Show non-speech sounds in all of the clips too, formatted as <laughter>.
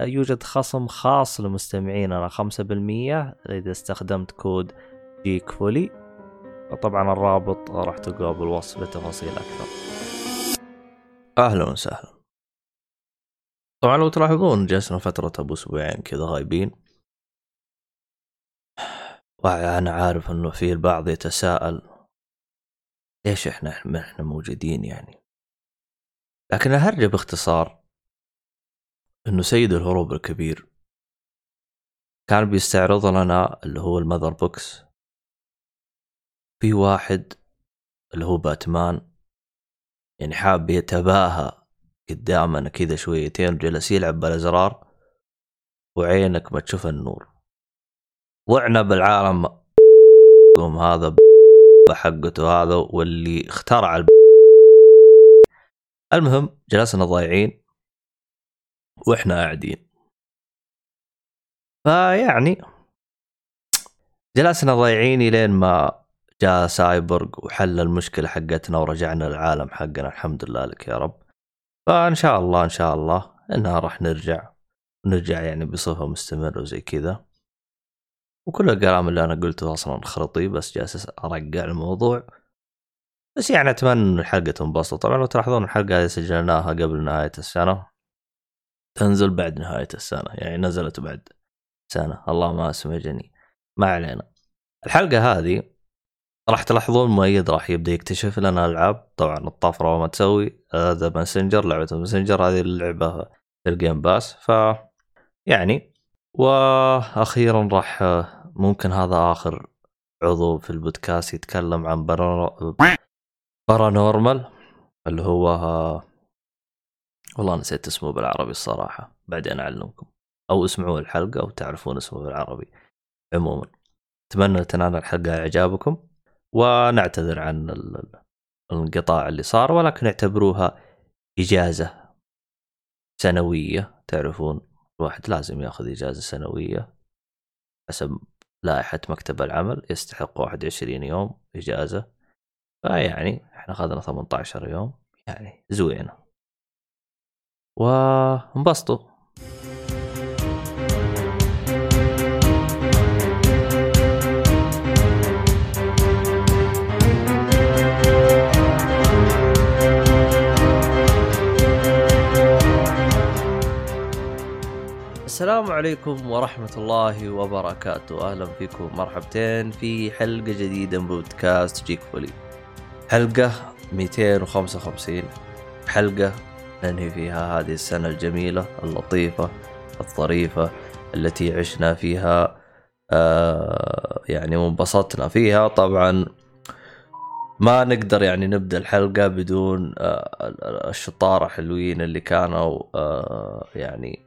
يوجد خصم خاص لمستمعيننا 5% إذا استخدمت كود جيك فولي طبعا الرابط راح تلقاه بالوصف لتفاصيل أكثر. أهلا وسهلا. طبعا لو تلاحظون جلسنا فترة أبو أسبوعين كذا غايبين. وأنا عارف إنه في البعض يتساءل ليش إحنا إحنا موجودين يعني؟ لكن الهرجة باختصار إنه سيد الهروب الكبير. كان بيستعرض لنا اللي هو ال mother box. في واحد اللي هو باتمان يعني حاب يتباهى قدامنا كذا شويتين وجلس يلعب بالأزرار وعينك ما تشوف النور. وعنا بالعالم هذا حقته هذا واللي اخترع. المهم جلسنا ضايعين. وإحنا قاعدين. فيعني جلسنا ضايعين لين ما جاء سايبورغ وحل المشكلة حقتنا ورجعنا للعالم حقنا. الحمد لله لك يا رب. فإن شاء الله إن شاء الله إنها راح نرجع. نرجع يعني بصفة مستمرة وزي كذا. وكل الكلام اللي أنا قلته أصلا خرطي بس جالس ارجع الموضوع. بس يعني أتمنى إن الحلقة تنبسط. طبعا لو تلاحظون الحلقة هذه سجلناها قبل نهاية السنة. تنزل بعد نهاية السنة يعني نزلت بعد سنة. الله ما اسمجني ما علينا. الحلقة هذه راح تلاحظون مؤيد راح يبدأ يكتشف لنا ألعاب. طبعا الطفره وما تسوي هذا ماسنجر لعبة الماسنجر هذه اللعبة ال Game Pass ف يعني وأخيرا راح ممكن هذا آخر عضو في البودكاست يتكلم عن Paranormal اللي هو والله نسيت اسمه بالعربي الصراحة بعدين أعلمكم. أو اسمعوا الحلقة أو تعرفون اسمه بالعربي. عموما أتمنى تنال الحلقة إعجابكم. ونعتذر عن الانقطاع اللي صار ولكن اعتبروها إجازة سنوية. تعرفون الواحد لازم ياخذ إجازة سنوية حسب لائحة مكتب العمل. يستحق 21 يوم إجازة. فيعني إحنا أخذنا 18 يوم يعني زوينه وانبسطوا. السلام عليكم ورحمة الله وبركاته. أهلا فيكم مرحبتين في حلقة جديدة من بودكاست جيك فولي حلقة 255 حلقة ننهي فيها هذه السنة الجميلة اللطيفة الظريفة التي عشنا فيها آه يعني وانبسطنا فيها. طبعا ما نقدر يعني نبدأ الحلقة بدون آه الشطارة حلوين اللي كانوا آه يعني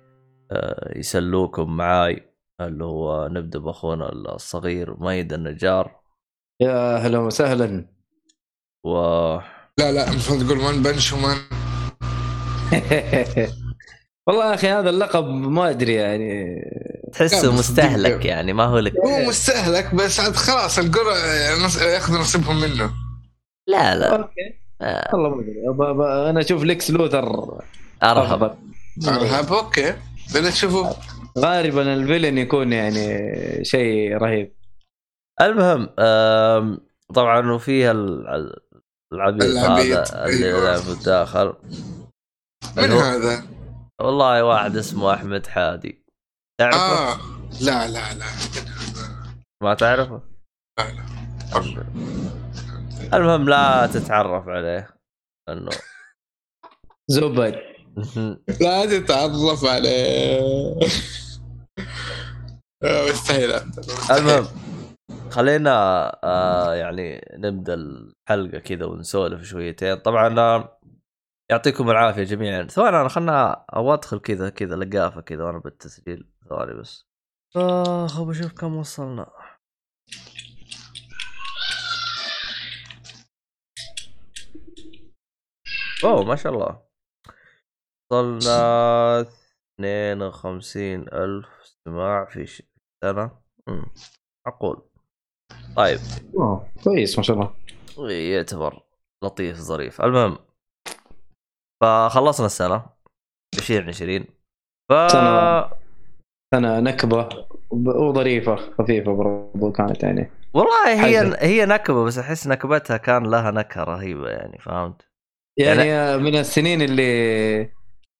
آه يسلوكم معاي اللي هو نبدأ بأخونا الصغير ميد النجار. يا أهلا وسهلا. و لا لا المفروض تقول من بنش ومن <laughs> والله يا أخي هذا اللقب ما أدري يعني. تحسه مستهلك. يعني ما هو لك. هو مستهلك بس عاد خلاص القرى ياخذوا نصيبهم منه. لا لا. okay. آه، والله ما أدري. ب- ب- أنا أشوف ليكس لوثر أرهب. ارهاب okay. بدنا تشوفوا غالبا ال villain يكون يعني شيء رهيب. المهم طبعا وفيها ال- العبيد العبيد، هذا اللي أيوة. لعب الداخل من هذا؟ والله واحد اسمه أحمد حادي تعرفه؟ آه لا لا لا ما تعرفه؟ لا، لا. المهم لا تتعرف عليه انه زبد <laughs> لا تتعرف عليه آه، مستحيل المهم خلينا آه يعني نبدأ الحلقة كذا ونسولف شويتين طبعا آه، يعطيكم العافية جميعا. ثواني أنا خلنا أدخل كذا كذا لقافة كذا وأنا بالتسجيل. ثواني بس. اخ بشوف كم وصلنا. أوه ما شاء الله. وصلنا 52 ألف استماع في سنة. معقول طيب. أوه، كويس ما شاء الله. يعتبر لطيف ظريف. المهم. فخلصنا السنة. 2020 ف سنة- وب- وظريفة خفيفة برضو كانت يعني. والله هي حزن. هي نكبة بس أحس نكبتها كان لها نكهة رهيبة يعني فهمت؟ يعني من السنين اللي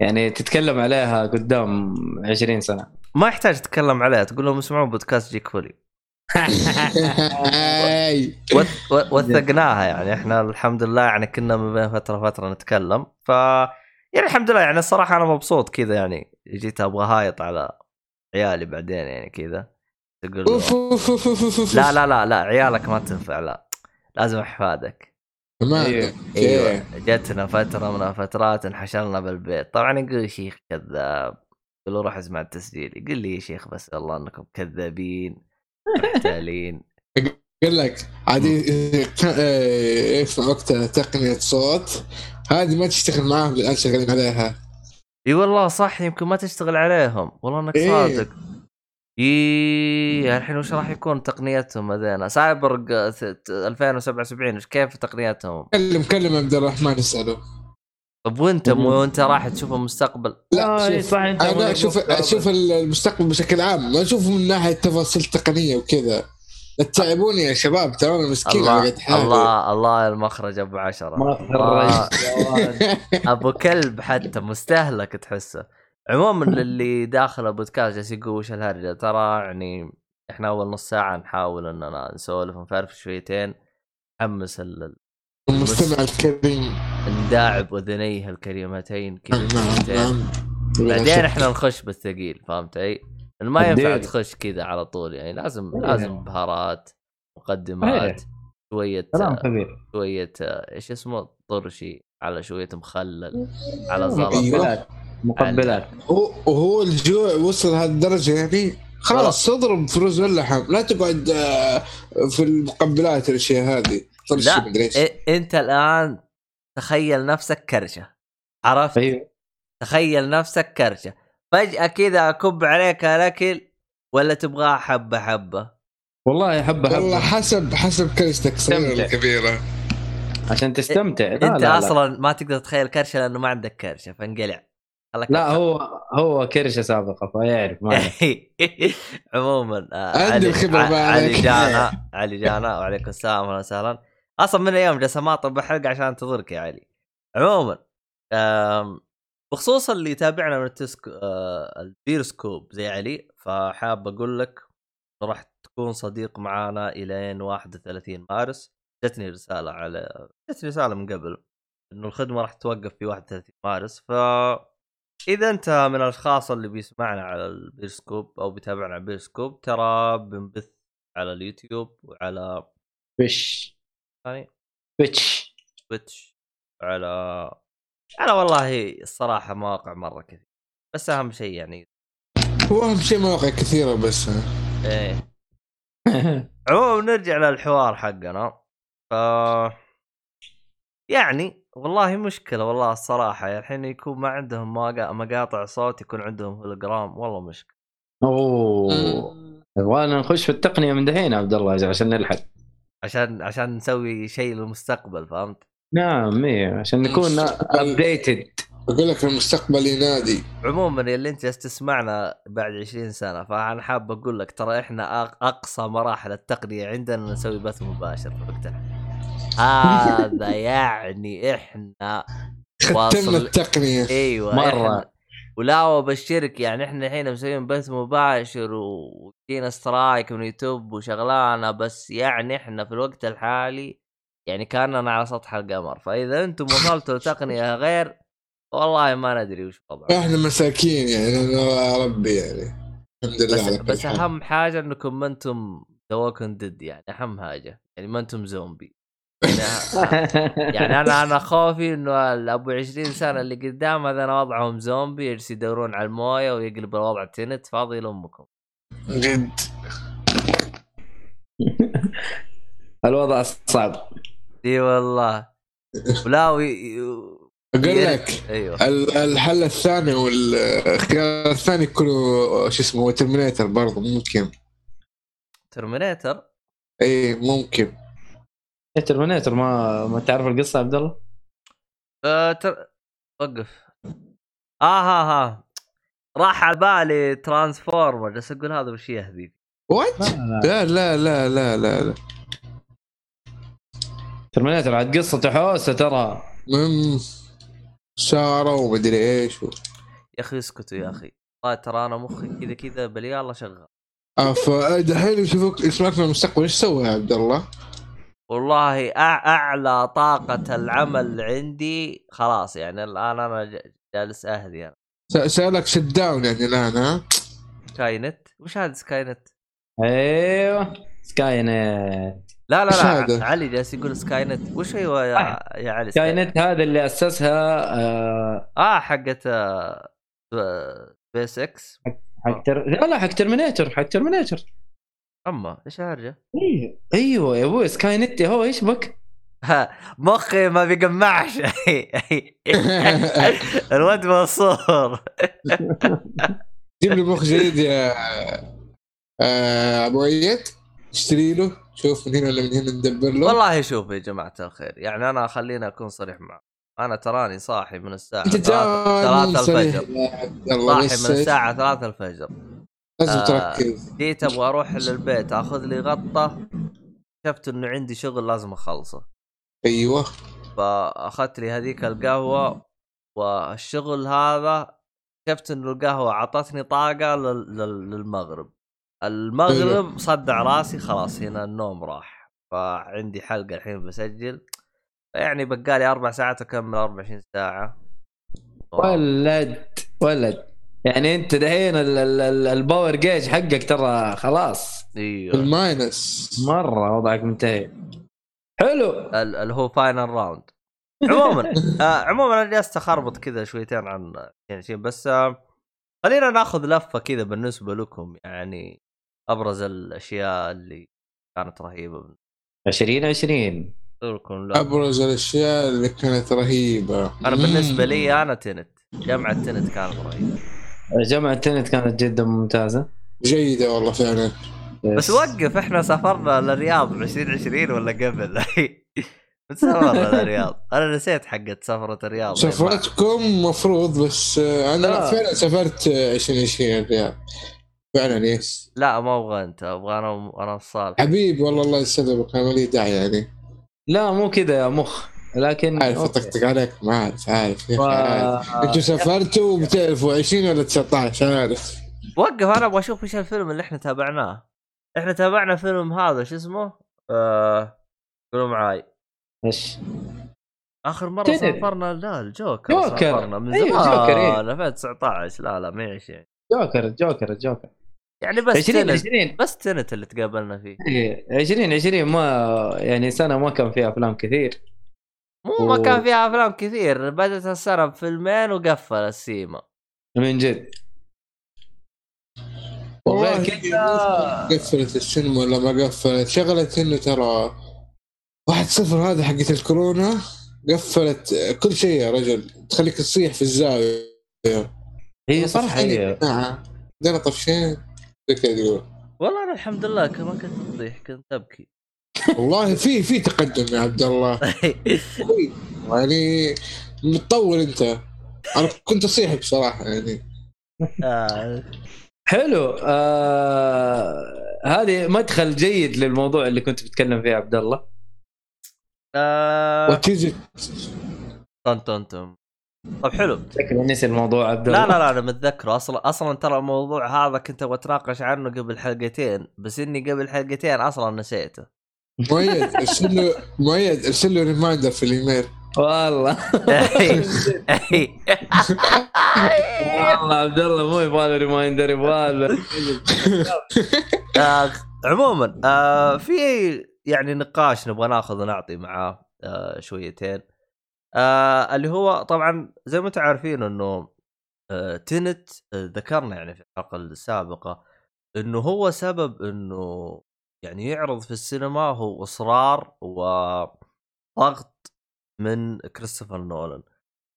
يعني تتكلم عليها قدام 20 سنة. ما يحتاج تتكلم عليها تقول لهم اسمعوا بودكاست جيك فولي. <laughs> وثقناها يعني. إحنا الحمد لله يعني كنا من بين فترة وفتره نتكلم. ف يعني الحمد لله يعني الصراحة أنا مبسوط كذا يعني. جيت أبغى هايط على عيالي بعدين يعني كذا. تقول. لا لا لا لا عيالك ما تنفع لا. لازم أحفادك. ما أيوه. أيوه. جتنا فترة من الفترات انحشرنا بالبيت. طبعا يقول شيخ كذاب. يقول له روح اسمع التسجيل. يقول لي يا شيخ بس الله أنكم كذابين. محتالين قال لك عادي آه، في وقتها تقنية صوت. هذه ما تشتغل معاهم الآن شغالين عليها. إي والله صح يمكن ما تشتغل عليهم. والله إنك إيه. صادق. إي الحين وش راح يكون تقنيتهم هذينا؟ سايبر 2077 وش كيف تقنيتهم؟ كلم كلم عبد الرحمن اساله طب وانت مو انت راح تشوف المستقبل؟ لا آه، شوف صح، أنت أنا أشوف. أشوف المستقبل بشكل عام ما اشوفه من ناحية تفاصيل تقنية وكذا. لا تتعبوني يا شباب ترى أنا مسكين الله الله الله المخرج أبو عشرة. ولد. <laughs> أبو كلب حتى مستهلك تحسه. عموما للي داخل البودكاست جالس يقول وش الهرجة؟ ترى يعني إحنا أول نص ساعة نحاول إننا نسولف ونفرف شويتين نحمس ال- المستمع الكريم نداعب اذنيه الكريمتين كذا نعم. نعم بعدين إحنا نخش بالثقيل فهمت علي؟ لأن ما ينفع الديل. تخش كذا على طول يعني لازم إيه. لازم بهارات مقدمات إيه. شوية كلام كبير شوية إيش اسمه طرشي على شوية مخلل على زلط. مقبلات مقبلات هو- وهو الجوع وصل هذه الدرجه يعني خلاص اضرب في رز واللحم لا تقعد آه، في المقبلات الأشياء هذه طرش لا إيه أنت الآن تخيل نفسك كرشة عرفت؟ أيوه تخيل نفسك كرشة فجأة كذا أكب عليك الأكل ولا تبغاه حبة حبة والله حبة والله حبه حسب حسب كرشتك صغيرة. ولا كبيرة عشان تستمتع لا أنت لا لا. أصلا ما تقدر تتخيل كرشة لأنه ما عندك كرشة فانقلع لا هو هو كرشة سابقة فيعرف ما. <laughs> عموما آه، عندي ما علي. جانا علي جانا وعليكم السلام أهلا وسهلا أصلا من أيام جالس اماطل بحلقه عشان انتظرك يا علي. عموما بخصوص اللي يتابعنا من التسك آه، البيرسكوب زي علي فحاب أقول لك راح تكون صديق معانا إلين 31 مارس. جتني رسالة على جتني رسالة من قبل إنه الخدمة راح توقف في 31 مارس. ف إذا أنت من الأشخاص اللي بيسمعنا على البيرسكوب أو بيتابعنا على البيرسكوب ترى بنبث على اليوتيوب وعلى فيش. ثاني؟ فيتش تويتش وعلى أنا والله الصراحة مواقع مرة كثير بس أهم شيء يعني هو أهم شيء مواقع كثيرة بس. إيه. <laughs> عموما نرجع للحوار حقنا. ف يعني والله مشكلة والله الصراحة يعني الحين يكون ما عندهم مقا- مقاطع صوت يكون عندهم هولوجرام والله مشكلة. أوه. وأنا نخش في التقنية من دحين يا عبد الله عشان نلحق. عشان عشان نسوي شيء للمستقبل فهمت؟ نعم إيه عشان نكون مستقبل. ابديتد أقول لك المستقبل ينادي عموما اللي أنت جالس تسمعنا بعد 20 سنة فأنا حاب أقول لك ترى إحنا أق- أقصى مراحل التقنية عندنا نسوي بث مباشر في وقتها هذا يعني إحنا ختمنا التقنية إيوه مرة. ولا وبشرك يعني إحنا الحين مسويين بث مباشر وجينا strike من يوتيوب وشغلانة بس يعني إحنا في الوقت الحالي يعني كأننا على سطح القمر. فإذا أنتم وصلتوا لتقنية غير والله ما ندري وش وضعكم. إحنا مساكين يعني يا ربي يعني. الحمد لله بس على بس. أهم حاجة إنكم ما أنتم walking dead يعني أهم حاجة يعني ما أنتم زومبي. يعني, <laughs> يعني أنا أنا خوفي إنه ابو 20 سنة اللي قدام هذا وضعهم زومبي يجلس يدورون على الموية ويقلب الوضع تنت فاضي لأمكم. جد. <laughs> الوضع صعب. إي والله. ولا وي... أقول يرد. لك أيوه. ال- الحل الثاني والخيار الثاني يكونوا شو اسمه ترمينيتر برضه ممكن. ترمينيتر إي ممكن. terminator ما ما تعرف القصة يا عبد الله؟ آه تر... وقف. آه ها ها. راح على بالي transformer بس أقول هذا وش يهبي what لا لا لا. لا لا لا terminator عاد قصته حوسة ترى. مم. سارة ومدري إيش و... يا أخي اسكتوا يا أخي. والله ترى أنا مخي كذا كذا باليلا شغال آه فدحين يشوفوك يسمعك في المستقبل إيش سوى يا عبد الله؟ والله. أعلى طاقة العمل عندي خلاص يعني الآن أنا ج- جالس اهدي أنا س- سألك shut down يعني الآن ها؟ Skynet وش هذا Skynet؟ أيوه Skynet لا لا لا؟ علي جالس يقول Skynet وش هو يا, يا علي سكاي نت هذا اللي أسسها آه، آه حقت آه، سبيس إكس حق تر... لا لا حق terminator حق terminator اما إيش هرجة؟ أيوه أيوه يا أبوي Skynet هو؟ إيش بك؟ ها، مخي ما بيجمعش. <laughs> الواد منصور. جيب لي مخ جديد يا آه، أبو ايد اشتري له. شوف من هنا ولا من هنا ندبر له. والله شوف يا جماعة الخير يعني أنا خليني أكون صريح معك أنا تراني صاحي من الساعة أنت ثلاثة جاي ثلاثة الفجر. صاحي من الساعة ثلاثة الفجر. لازم آه. تركز. جيت أبغى أروح للبيت آخذ لي غطة. شفت إنه عندي شغل لازم أخلصه. أيوه. فأخذت لي هذيك القهوة والشغل هذا شفت إنه القهوة اعطتني طاقة لل- لل- للمغرب. المغرب صدع راسي خلاص هنا النوم راح. فعندي حلقة الحين بسجل. يعني بقالي أربع ساعات أكمل 24 ساعة. ولد ولد. يعني انت دحين ال- ال- ال- ال power gauge حقك ترى خلاص. إيوه. ال minus مرة وضعك منتهي حلو. ال- اللي هو final round عموما <laughs> آه عموما أنا جالس أخربط كذا شويتين عن يعني شيء بس آه خلينا ناخذ لفة كذا بالنسبة لكم يعني أبرز الأشياء اللي كانت رهيبة. 2020 لكم. لا. أبرز الأشياء اللي كانت رهيبة. أنا بالنسبة لي أنا تنت. جامعه تنت كانت رهيبة. جامعة تنت كانت جدا ممتازة. جيدة والله فعلا. بس وقف إحنا سافرنا للرياض ب 2020 ولا قبل؟ <laughs> سافرنا للرياض؟ أنا نسيت حقت سفره الرياض. سفرتكم مفروض بس أنا لا. فعلا سافرت آه، 2020 الرياض. فعلا يس لا ما أبغى أنت. أبغى أنا أنا الصالح حبيب والله الله يسلمك. أنا مالي داعي يعني. لا مو كذا يا مخ. لكن عارف. أطقطق عليك ما عارف عارف يا ف... أنتوا سافرتوا وبتعرفوا 20 ولا 19 عارف وقف أنا أبغى أشوف إيش الفيلم اللي إحنا تابعناه إحنا تابعنا فيلم هذا شو اسمه؟ آه قولوا معاي إيش؟ آخر مرة تدري. سافرنا لا الجوكر جوكر. سافرنا من أيوة، زمان جوكر، إيه. 2019 لا لا ما هي 20 جوكر جوكر جوكر يعني بس 20 تنت 20 بس تنت اللي تقابلنا فيه 20 20 ما يعني سنة ما كان فيها أفلام كثير مو ما كان فيها افلام كثير بدات السنة بفيلمين وقفل السيما من جد والله وغير كذا قفلت السينما ولا ما قفلت شغلت انه ترى واحد صفر هذا حقت الكورونا قفلت كل شيء يا رجل تخليك تصيح في الزاويه هي صراحة هي نعم عندنا طفشين زي كذا تقول والله أنا الحمد لله ك- ما كنت اطيح كنت ابكي والله في في تقدم يا عبد الله. <laughs> يعني متطور انت. أنا كنت اصيح بصراحة يعني. آه، حلو. آه... هذه مدخل جيد للموضوع اللي كنت بتكلم فيه يا عبد الله. آه، طن طن طن. طب حلو. شكله نسي الموضوع عبد الله. لا لا لا أنا متذكره. أصلا أصلا ترى الموضوع هذا كنت أبغى أتناقش عنه قبل حلقتين بس إني قبل حلقتين أصلا نسيته. مؤيد ارسل له مؤيد ارسل له reminder في الايميل والله والله عبد الله مو يبغى له reminder يبغى له عموما آه، في يعني نقاش نبغى ناخذ ونعطي معاه آه، شويتين. آه، اللي هو طبعا زي ما أنتم عارفين إنه آه، تنت آه، ذكرنا يعني في الحلقة السابقة إنه هو سبب إنه يعني يعرض في السينما هو إصرار وضغط من كريستوفر نولان.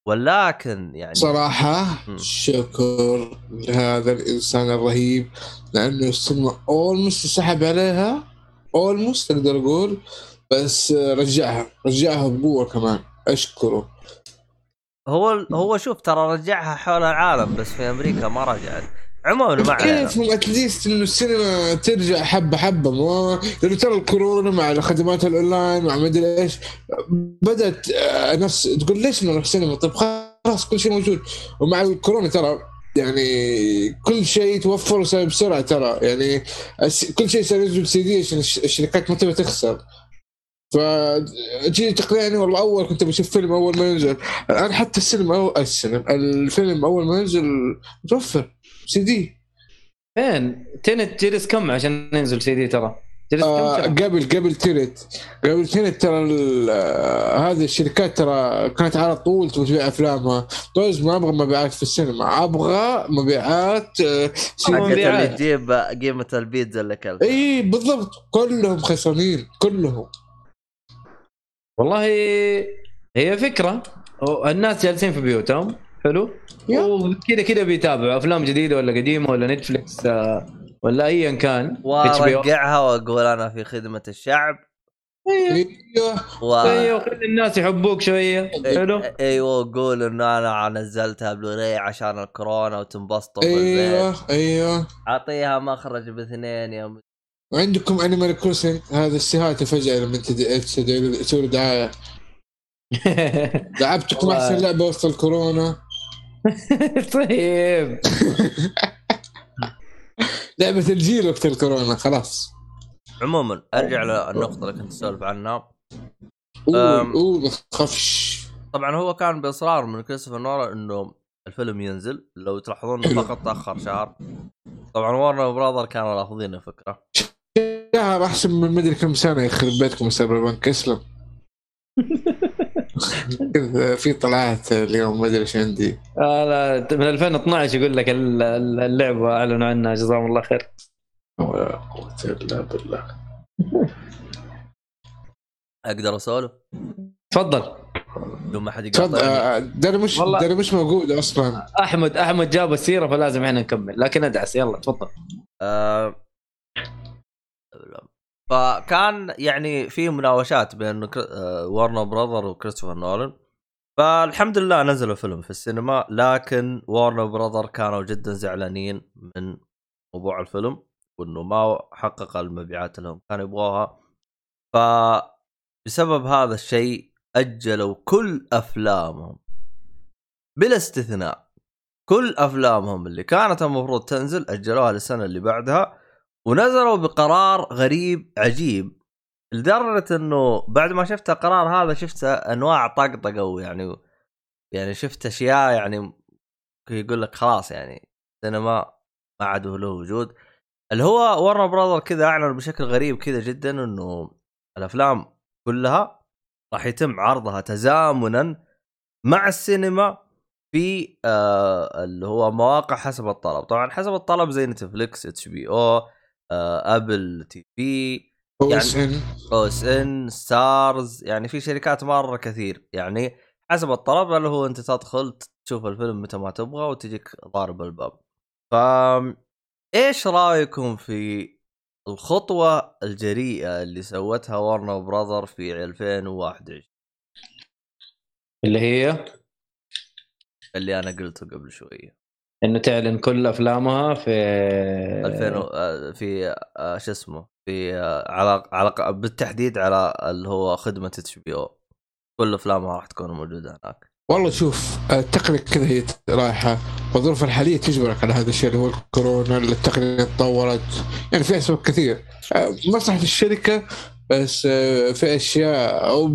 ولكن يعني صراحة. شكر لهذا الإنسان الرهيب لأنه السينما almost سحب عليها almost أقدر أقول بس رجعها رجعها بقوة كمان أشكره. هو هو شوف ترى رجعها حول العالم بس في أمريكا ما رجعت. عموما ما علينا. كيف at least إنه السينما ترجع حبة حبة؟ ما لأنه ترى الكورونا مع الخدمات الأونلاين مع مدري إيش بدأت آه، نفس تقول ليش نروح سينما طيب خلاص كل شيء موجود. ومع الكورونا ترى يعني كل شيء توفر وصار بسرعة ترى. يعني كل شيء صار ينزل سي دي عشان الش- الشركات ما تبي تخسر. فتجي تقنعني والله أول كنت بشوف فيلم أول ما ينزل الآن حتى السينما أو السينما الفيلم أول ما ينزل متوفر سي دي. فين؟ Tenet جلس كم عشان ننزل سي دي ترى؟ جلس آه؟ قبل قبل Tenet قبل Tenet ترى ال- آه هذه الشركات ترى كانت على طول تبيع أفلامها. طز ما أبغى مبيعات في السينما. أبغى مبيعات آه سي- حق- حقت اللي مبيعات. تجيب قيمة البيتزا اللي أكلتها. إي بالضبط. كلهم خسرانين كلهم. والله هي فكرة. الناس جالسين في بيوتهم. حلو. وكذا كذا بيتابعوا أفلام جديدة ولا قديمة ولا Netflix آه، ولا ايا كان. وارجعها وأقول أنا في خدمة الشعب. أيوه. أيوه. و أيوه خلي الناس يحبوك شوية. حلو؟ أيوه وقول انه أنا نزلتها بلوراي عشان الكورونا وتنبسطوا بالبيت. أيوه أيوه. أعطيها مخرج باثنين يا م- وعندكم Animal Crossing هذا السهاته فجأة لما تد- تسوي دعاية. <laughs> لعبتكم. أحسن لعبة وسط الكورونا؟ <laughs> طيب. <laughs> لعبه الجيل وقت الكورونا خلاص. عموما أرجع للنقطه اللي كنت اسولف عنها. قول أم. قول ما تخافش طبعا هو كان بإصرار من كريستوفر نولان إنه الفيلم ينزل لو تلاحظون. <coughs> فقط تاخر شهر. طبعا Warner Brother كانوا رافضين الفكرة. شهر أحسن من مدري كم سنة يخرب بيتكم Cyberpunk اسلم في طلعات اليوم ما أدري إيش عندي. آه لا من 2012 يقول لك ال- ال- اللعبه أعلنوا عنها جزاهم الله خير. ولا قوة إلا بالله. أقدر أسولف؟ تفضل. بدون ما حد تفضل آه، ده مش. ده مش موجود أصلا. أحمد أحمد جاب السيرة فلازم إحنا نكمل لكن أدعس يلا تفضل. آه، فكان يعني في مناوشات بين ورنر براذر وكريستوفر نولان فالحمد لله نزلوا فيلم في السينما لكن ورنر براذر كانوا جدا زعلانين من موضوع الفيلم وإنه ما حقق المبيعات اللي كانوا يبغوها. فبسبب هذا الشيء أجلوا كل أفلامهم بلا استثناء. كل أفلامهم اللي كانت المفروض تنزل أجلوها للسنة اللي بعدها. ونزلوا بقرار غريب عجيب لدرجة إنه بعد ما شفت القرار هذا شفت أنواع طقطقة يعني يعني شفت أشياء يعني يقول لك خلاص يعني سينما ما عاد له وجود. اللي هو Warner Brother كذا أعلن بشكل غريب كذا جدا إنه الأفلام كلها راح يتم عرضها تزامنا مع السينما في آه اللي هو مواقع حسب الطلب. طبعا حسب الطلب زي Netflix HBO Apple TV يعني- اس ان OSN Starz يعني في شركات مرة كثير. يعني حسب الطلب اللي هو أنت تدخل تشوف الفيلم متى ما تبغى وتجيك ضارب الباب. ف إيش رأيكم في الخطوة الجريئة اللي سوتها Warner Brother في 2021 اللي هي؟ اللي أنا قلته قبل شوية. إنه تعلن كل أفلامها في 2000 و- آه، في آه، شو اسمه في آه، على على بالتحديد على اللي هو خدمة HBO. كل أفلامها راح تكون موجودة هناك. والله شوف التقنية كذا هي رايحة. والظروف الحالية تجبرك على هذا الشيء اللي هو الكورونا اللي التقنية تطورت. يعني في أسباب كثير. مصلحة الشركة بس في أشياء أو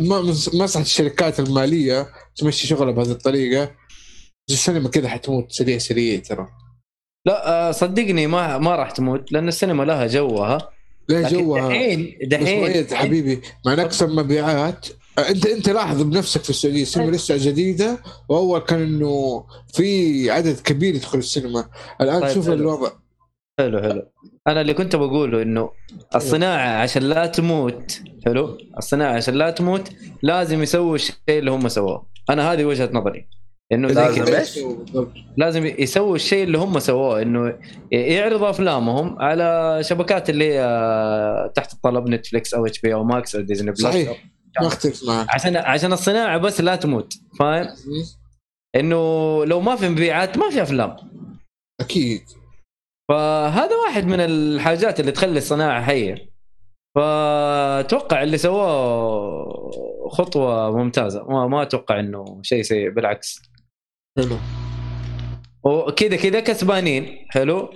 ما- مصلحة الشركات المالية تمشي شغلها بهذه الطريقة. بس السينما كذا حتموت سريع سريع ترى. لا آه، صدقني ما ما راح تموت لأن السينما لها جوها. لكن جوها. دحين دحين حبيبي مع نقص المبيعات أنت أنت لاحظ بنفسك في السعودية السينما لسه جديدة وأول كان إنه في عدد كبير يدخل السينما. الآن طيب شوف حلو. الوضع. حلو حلو. أنا اللي كنت بقوله إنه الصناعة عشان لا تموت حلو؟ الصناعة عشان لا تموت لازم يسووا الشيء اللي هم سووه. أنا هذه وجهة نظري. إنه لازم؟ بالضبط. لازم يسووا الشيء اللي هم سووه إنه يعرضوا أفلامهم على شبكات اللي هي تحت الطلب Netflix أو HBO Max أو Disney Plus صحيح. ما أختلف معك. عشان عشان الصناعة بس لا تموت فاهم؟ إنه لو ما في مبيعات ما في أفلام. أكيد. فهذا واحد من الحاجات اللي تخلي الصناعة حية. فأتوقع اللي سووه خطوة ممتازة. ما, ما أتوقع إنه شيء سيء بالعكس. حلو. وكذا كذا كسبانين. حلو.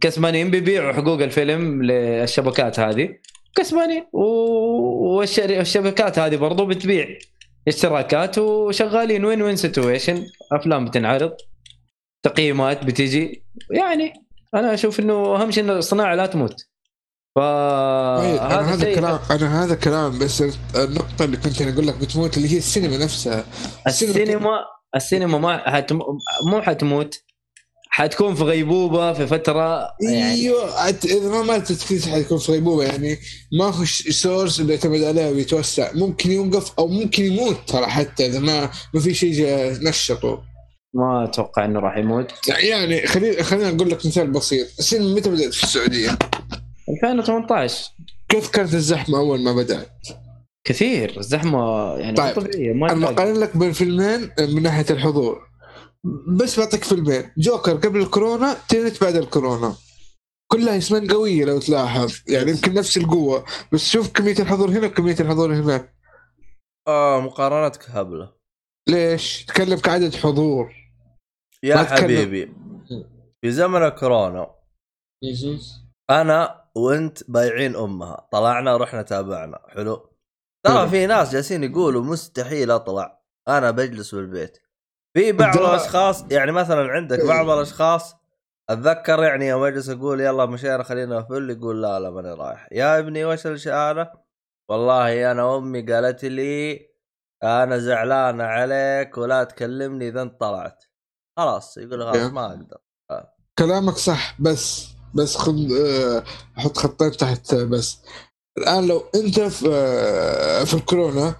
كسبانين بيبيعوا حقوق الفيلم للشبكات هذه. كسبانين. والشبكات هذه برضو بتبيع. اشتراكات وشغالين. وين وين سيتويشن أفلام بتنعرض. تقييمات بتجي. يعني أنا أشوف إنه أهم شيء إن الصناعة لا تموت. طيب أنا هذا شيء كلام أنا هذا كلام بس النقطة اللي كنت أقول لك بتموت اللي هي السينما نفسها. السينما السينما ما حتم... مو حتموت حتكون في غيبوبة في فترة يعني. أيوه إذا ما مات التكليف حيكون في غيبوبة يعني. ما هو سورس اللي يعتمد عليه ويتوسع. ممكن يوقف أو ممكن يموت ترى حتى إذا ما ما في شيء نشطه. ما أتوقع إنه راح يموت. يعني خليني خليني أقول لك مثال بسيط. السينما متى بدأت في السعودية؟ 2018 كيف كانت الزحمة أول ما بدأت؟ كثير الزحمة يعني طيب. طبيعية ما أنا. اقارن لك بين فيلمين من ناحية الحضور. بس بعطيك فيلمين. جوكر قبل الكورونا تنت بعد الكورونا. كلها اسمان قوية لو تلاحظ. يعني يمكن نفس القوة. بس شوف كمية الحضور هنا وكمية الحضور هناك. آه مقارنتك هبله ليش؟ تكلم كعدد حضور. يا. حبيبي في زمن الكورونا أنا وأنت بايعين أمها. طلعنا رحنا تابعنا. حلو؟ ترى حلو. في ناس جالسين يقولوا مستحيل أطلع. أنا بجلس بالبيت. في بعض الأشخاص يعني مثلا عندك بعض الأشخاص أتذكر يعني يوم أجلس أقول يلا مشينا خلينا نفل يقول لا لا ماني رايح. يا ابني وش الشهادة؟ والله أنا أمي قالت لي أنا زعلانه عليك ولا تكلمني إذا أنت طلعت. خلاص يقول خلاص. ما أقدر. كلامك صح بس بس خذ آه، حط خطين تحت آه، بس. الآن لو أنت في آه، في الكورونا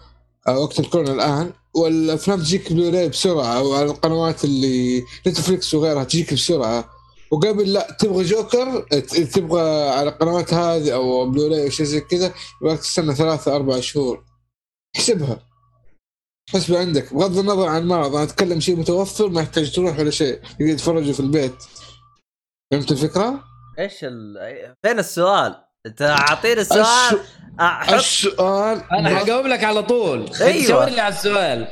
وقت الكورونا الآن والأفلام تجيك بلوراي بسرعة وعلى القنوات اللي Netflix وغيرها تجيك بسرعة. وقبل لا تبغى جوكر تبغى على القنوات هذه أو بلوراي أو شيء زي كذا يبغاك تستنى ثلاثة أربع شهور. احسبها. حسب عندك بغض النظر عن المرض أنا أتكلم شيء متوفر ما يحتاج تروح ولا شيء. يقدر يتفرجوا في البيت. فهمت الفكرة؟ إيش ال... فين السؤال؟ انت اعطيني السؤال أحط السؤال أنا حجاوب لك على طول. شاور لي على السؤال.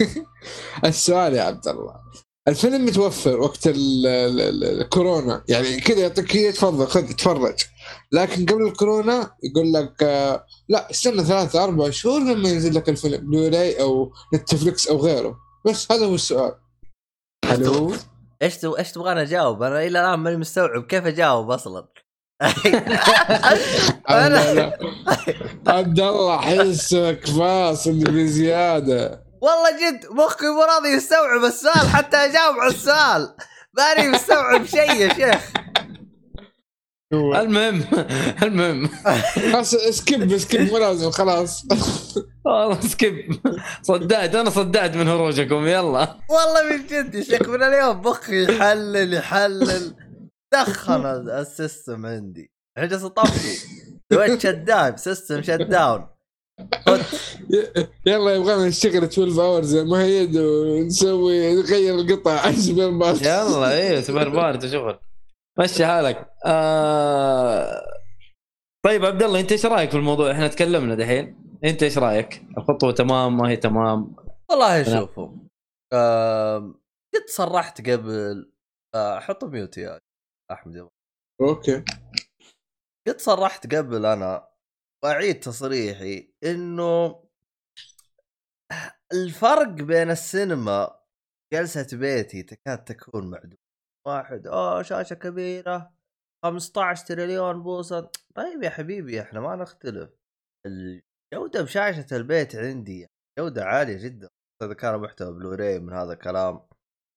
<laughs> السؤال يا عبد الله. الفيلم متوفر وقت ال- ال- ال- الكورونا. يعني كذا يعطيك إياه، تفضل خذ اتفرج لكن قبل الكورونا يقول لك آه، لا استنى ثلاثة أربع شهور لما ينزل لك الفيلم بلوراي أو Netflix أو غيره. بس هذا هو السؤال. حلو إيش تبغى إيش تبغاني اجاوب؟ أنا إلى الآن ماني مستوعب كيف أجاوب أصلا. عبد الله عبد الله حسك فاصل بزيادة. والله جد مخي مو راضي يستوعب السؤال حتى أجاوب على السؤال. ماني مستوعب شيء يا شيخ. المهم المهم. خلاص skip skip مو لازم خلاص. والله skip صدعت أنا صدعت من هروجكم يلا. والله من جد يا شيخ من اليوم مخي يحلل يحلل. دخن <laughs> ال system عندي. إحنا جالس نطفي سويت shut down system shut down. يلا يبغانا نشتغل 12 hour زي ما هي ونسوي نغير القطع. <laughs> سوبر ماركت يلا إيه spare part شغل. مشي حالك. آه... طيب عبد الله أنت إيش رأيك في الموضوع؟ إحنا تكلمنا دحين. أنت إيش رأيك؟ الخطوة تمام ما هي تمام؟ والله. شوفوا قد صرحت قبل آه، حط mute يا أحمد يلا. okay. قد صرحت قبل أنا وأعيد تصريحي إنه الفرق بين السينما جلسة بيتي تكاد تكون معدومة واحد أوه شاشة كبيرة 15 تريليون بوصة. طيب يا حبيبي إحنا ما نختلف. الجودة بشاشة البيت عندي جودة عالية جدا. اذا كان محتوى بلوراي من هذا الكلام.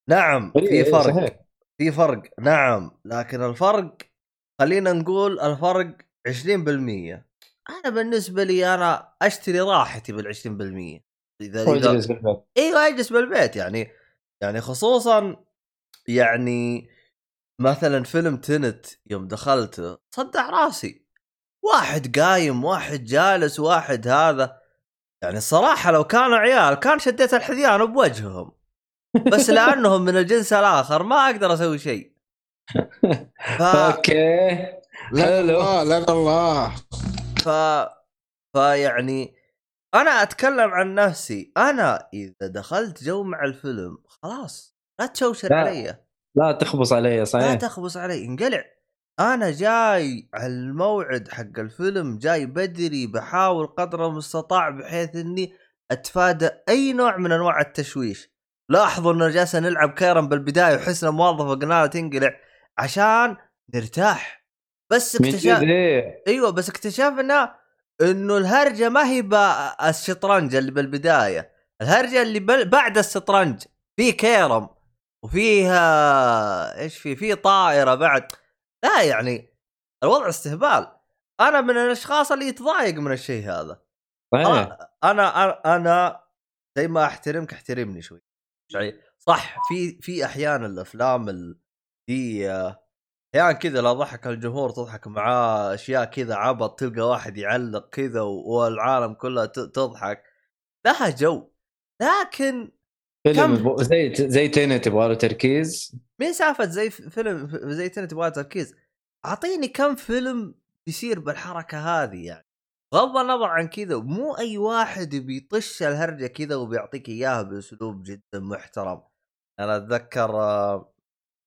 نعم في فرق. صحيح. في فرق. نعم لكن الفرق خلينا نقول الفرق 20% أنا بالنسبة لي أنا أشتري راحتي بال 20% اذا اذا واجلس في البيت. إيوه اجلس بالبيت. يعني يعني خصوصا يعني مثلا فيلم تنت يوم دخلته صدع راسي. واحد قايم واحد جالس واحد هذا. يعني الصراحه لو كانوا عيال كان شديت الحذيان بوجههم. بس لأنهم من الجنس الآخر ما أقدر أسوي شيء. <laughs> ف... أوكي. لا حلو. لا الله ف فيعني أنا أتكلم عن نفسي. أنا إذا دخلت جو مع الفيلم خلاص لا تشوشر لا. علي. لا تخبص علي لا صحيح تخبص علي انقلع. أنا جاي على الموعد حق الفيلم جاي بدري بحاول قدر المستطاع بحيث إني أتفادى أي نوع من أنواع التشويش. لاحظوا انه جالسه نلعب كيرم بالبداية وحسنا موظفه قلنا تنقلع عشان نرتاح. بس اكتشف إيه. أيوه بس اكتشفنا إنه الهرجة ما هي الشطرنج اللي بالبداية. الهرجة اللي بل- بعد الشطرنج في كيرم وفيها إيش في؟ في طائرة بعد. لا يعني الوضع استهبال. أنا من الأشخاص اللي يتضايق من الشيء هذا. أنا- أنا أنا أنا زي ما أحترمك احترمني شوي. يعني صح في في أحيانا الأفلام ال- دي أحيانا كذا لا ضحك الجمهور تضحك معاه أشياء كذا عبط تلقى واحد يعلق كذا والعالم كلها تضحك. لها جو. لكن فيلم كم؟ زي زي تينت يبغى له تركيز. مين سالفة زي فيلم زي تنت تبغى تركيز. أعطيني كم فيلم بيصير بالحركة هذه يعني. بغض النظر عن كذا مو أي واحد بيطش الهرجة كذا وبيعطيك إياها بأسلوب جدا محترم. أنا أتذكر آه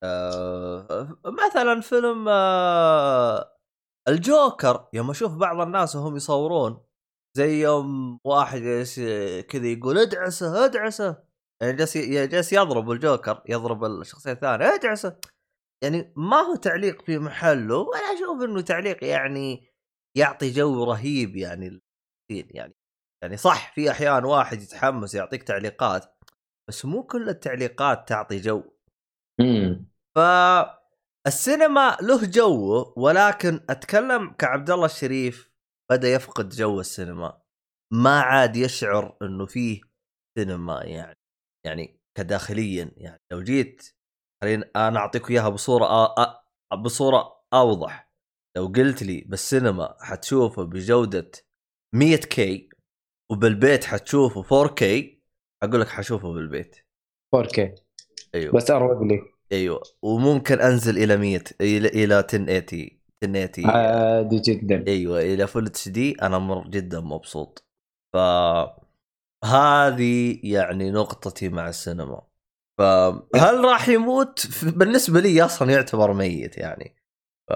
آه مثلا فيلم آه الجوكر يوم أشوف بعض الناس وهم يصورون زي يوم واحد جالس كذا يقول ادعسه ادعسه. يعني جالس جالس يضرب الجوكر يضرب الشخصية الثانية ادعسه. يعني ما هو تعليق في محله وأنا أشوف إنه تعليق يعني يعطي جو رهيب يعني يعني. يعني صح في أحيان واحد يتحمس يعطيك تعليقات بس مو كل التعليقات تعطي جو. امم فالسينما له جوه ولكن أتكلم كعبد الله الشريف بدأ يفقد جو السينما. ما عاد يشعر إنه فيه سينما يعني يعني كداخليا يعني. لو جيت خلينا أنا أعطيك إياها بصورة أ... أ... بصورة أوضح. لو قلت لي بالسينما حتشوفه بجودة 100 K وبالبيت حتشوفه 4 K أقول لك حشوفه بالبيت. 4K أيوه. بس أروق لي. أيوه. وممكن أنزل إلى 100 إلى إلى 1080 1080 عادي جدا. أيوه إلى full HD أنا مر جدا مبسوط. ف هذه يعني نقطتي مع السينما. فهل راح يموت؟ بالنسبة لي أصلا يعتبر ميت يعني. ف...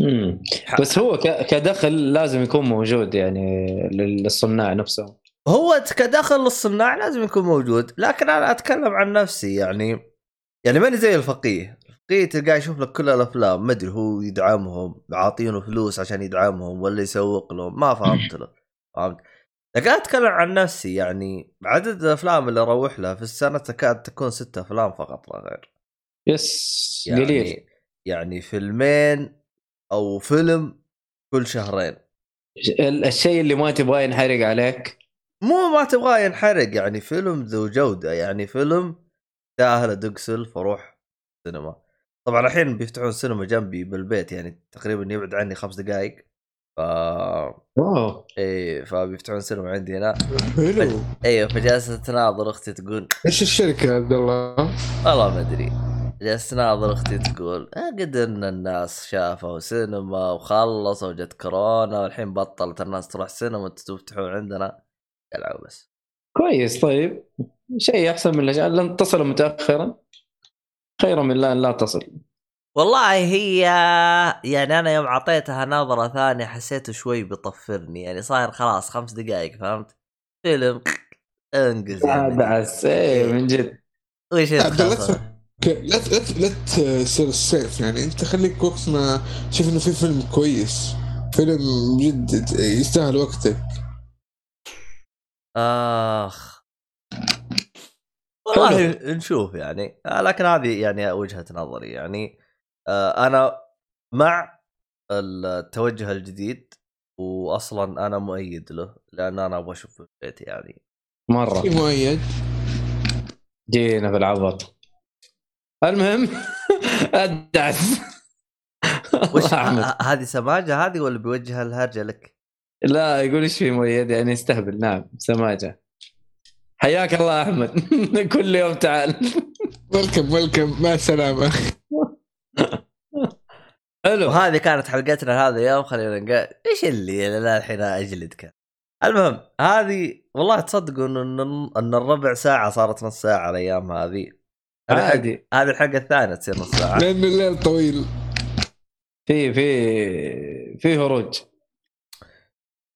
مم. بس هو ك- كدخل لازم يكون موجود يعني للصناع نفسهم هو كدخل للصناع لازم يكون موجود لكن أنا أتكلم عن نفسي يعني يعني ماني زي الفقيه. الفقيه تلقاه يشوف لك كل الأفلام ما أدري هو يدعمهم عاطينه فلوس عشان يدعمهم ولا يسوق لهم ما فهمت له. فهمت؟ لكن أتكلم عن نفسي يعني عدد الأفلام اللي أروح لها في السنة تكاد تكون ستة أفلام فقط لا غير. يس يعني قليل. يعني فيلمين أو فيلم كل شهرين. ال- الشيء اللي ما تبغاه ينحرق عليك؟ مو ما تبغاه ينحرق يعني فيلم ذو جودة يعني فيلم سهل أدق سلف وأروح سينما. طبعا الحين بيفتحون سينما جنبي بالبيت يعني تقريبا يبعد عني خمس دقائق ف واو. إيه فبيفتحون سينما عندي هنا. حلو. أيوه فجالسة تناظر أختي تقول إيش الشركة يا عبد الله؟ والله ما أدري. جالسة تناظر أختي تقول "آه، قد إن الناس شافوا سينما وخلصوا وجت كورونا والحين بطلت الناس تروح سينما وانتوا تفتحون عندنا؟ يلعبوا بس كويس طيب. شيء أحسن من الأشياء لن تصل متاخرا؟ خير من لا ان لا تصل. والله هي يعني أنا يوم اعطيتها نظرة ثانية حسيته شوي بيطفرني يعني صاير خلاص خمس دقائق فهمت؟ فيلم انجز آه، يعني بعس إيه من جد. وش عبد الله لا لا لا لا تصير السيف يعني انت خليك وقت ما تشوف انه في فيلم كويس. فيلم جد يستاهل وقتك. آخ. والله نشوف يعني. آه، لكن هذه يعني وجهة نظري. يعني آه، أنا مع التوجه الجديد واصلا أنا مؤيد له لأن أنا أبغى أشوفه في البيت يعني. مرة. مؤيد؟ جينا في العبط المهم <laughs> أدعس. <laughs> وش هذه سماجة هذه ولا بيوجه الهرجة لك؟ لا يقول إيش في مؤيد يعني يستهبل. نعم سماجة. حياك الله أحمد. <laughs> كل يوم تعال. ويلكم ويلكم مع السلامة. حلو وهذه كانت حلقتنا هذا اليوم. خلينا نقول إيش اللي لا الحين اجلدك المهم هذه والله تصدقوا إن إن الربع ساعة صارت نص ساعة الأيام هذه هذه. عادي. هذه الحلقة الثانية تصير نص ساعة. لأن الليل طويل. في في في هروج.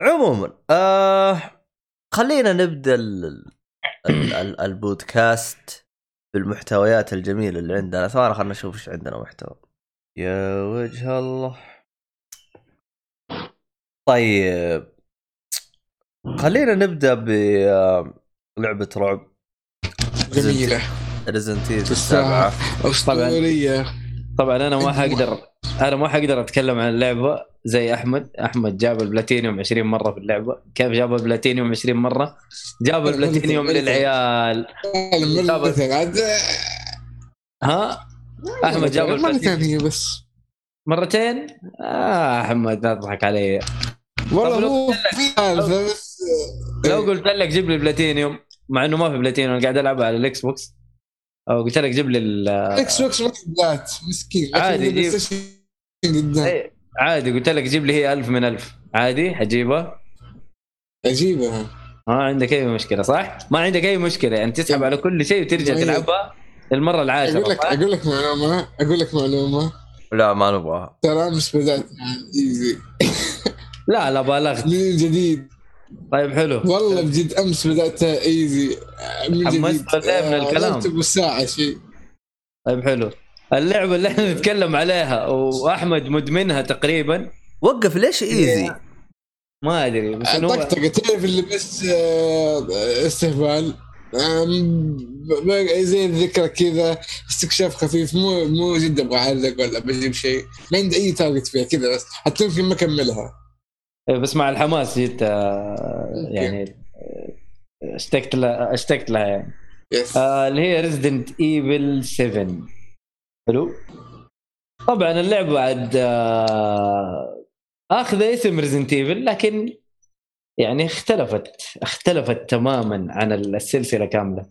عموما آه خلينا نبدأ ال... ال... ال... البودكاست بالمحتويات الجميلة اللي عندنا. ثواني خلينا نشوف إيش عندنا محتوى. يا وجه الله. طيب. خلينا نبدأ بلعبه رعب. جميلة. Resident Evil. السابعه أسطورية. طبعا أنا ما حقدر أنا ما حقدر أتكلم عن اللعبة زي أحمد. أحمد جاب البلاتينيوم 20 مرة في اللعبة. كيف جاب البلاتينيوم 20 مرة؟ جاب البلاتينيوم للعيال. ها؟ أحمد جاب البلاتينيوم. بس. مرتين؟ آه أحمد لا تضحك علي. والله هو في لو قلت لك جيب لي بلاتينيوم مع إنه ما في بلاتينيوم قاعد العبها على ال Xbox. أو قلت لك جيب لي ال- إكس بوكس ما في بلات مسكين عادي، جيب. قدام. إيه، عادي قلت لك جيب لي هي ألف من ألف. عادي حجيبها. عجيبة ما عندك أي مشكلة صح؟ ما عندك أي مشكلة يعني تسحب على كل شيء وترجع طيب. تلعبها المره العاشرة أقول لك؟ أقول لك معلومة أقول لك معلومة. لا ما نبغاها. ترى أمس بدأت مع ايزي لا لا بالغت. من جديد. طيب حلو. والله بجد أمس بداتها إيزي من جديد. من الكلام؟ تبغى ساعة شيء طيب حلو. اللعبة اللي إحنا نتكلم عليها وأحمد مدمنها تقريبا. وقف ليش إيزي؟ ما أدري بس إنه هو طقطقة تعرف اللي بس آه، استهبال؟ زي الذكرى كذا استكشاف خفيف. مو مو جد أبغى أعلق ولا بجيب شيء. ما عندي أي تارجت فيها كذا بس حتى يمكن ما أكملها. إيه، بس مع الحماس جيت آه، يعني آه، اشتقت لها اشتقت لها يعني. yes آه، اللي هي Resident Evil 7 حلو؟ طبعا اللعبه عاد آه، آخذ اسم Resident Evil لكن يعني اختلفت اختلفت تماما عن السلسلة كاملة.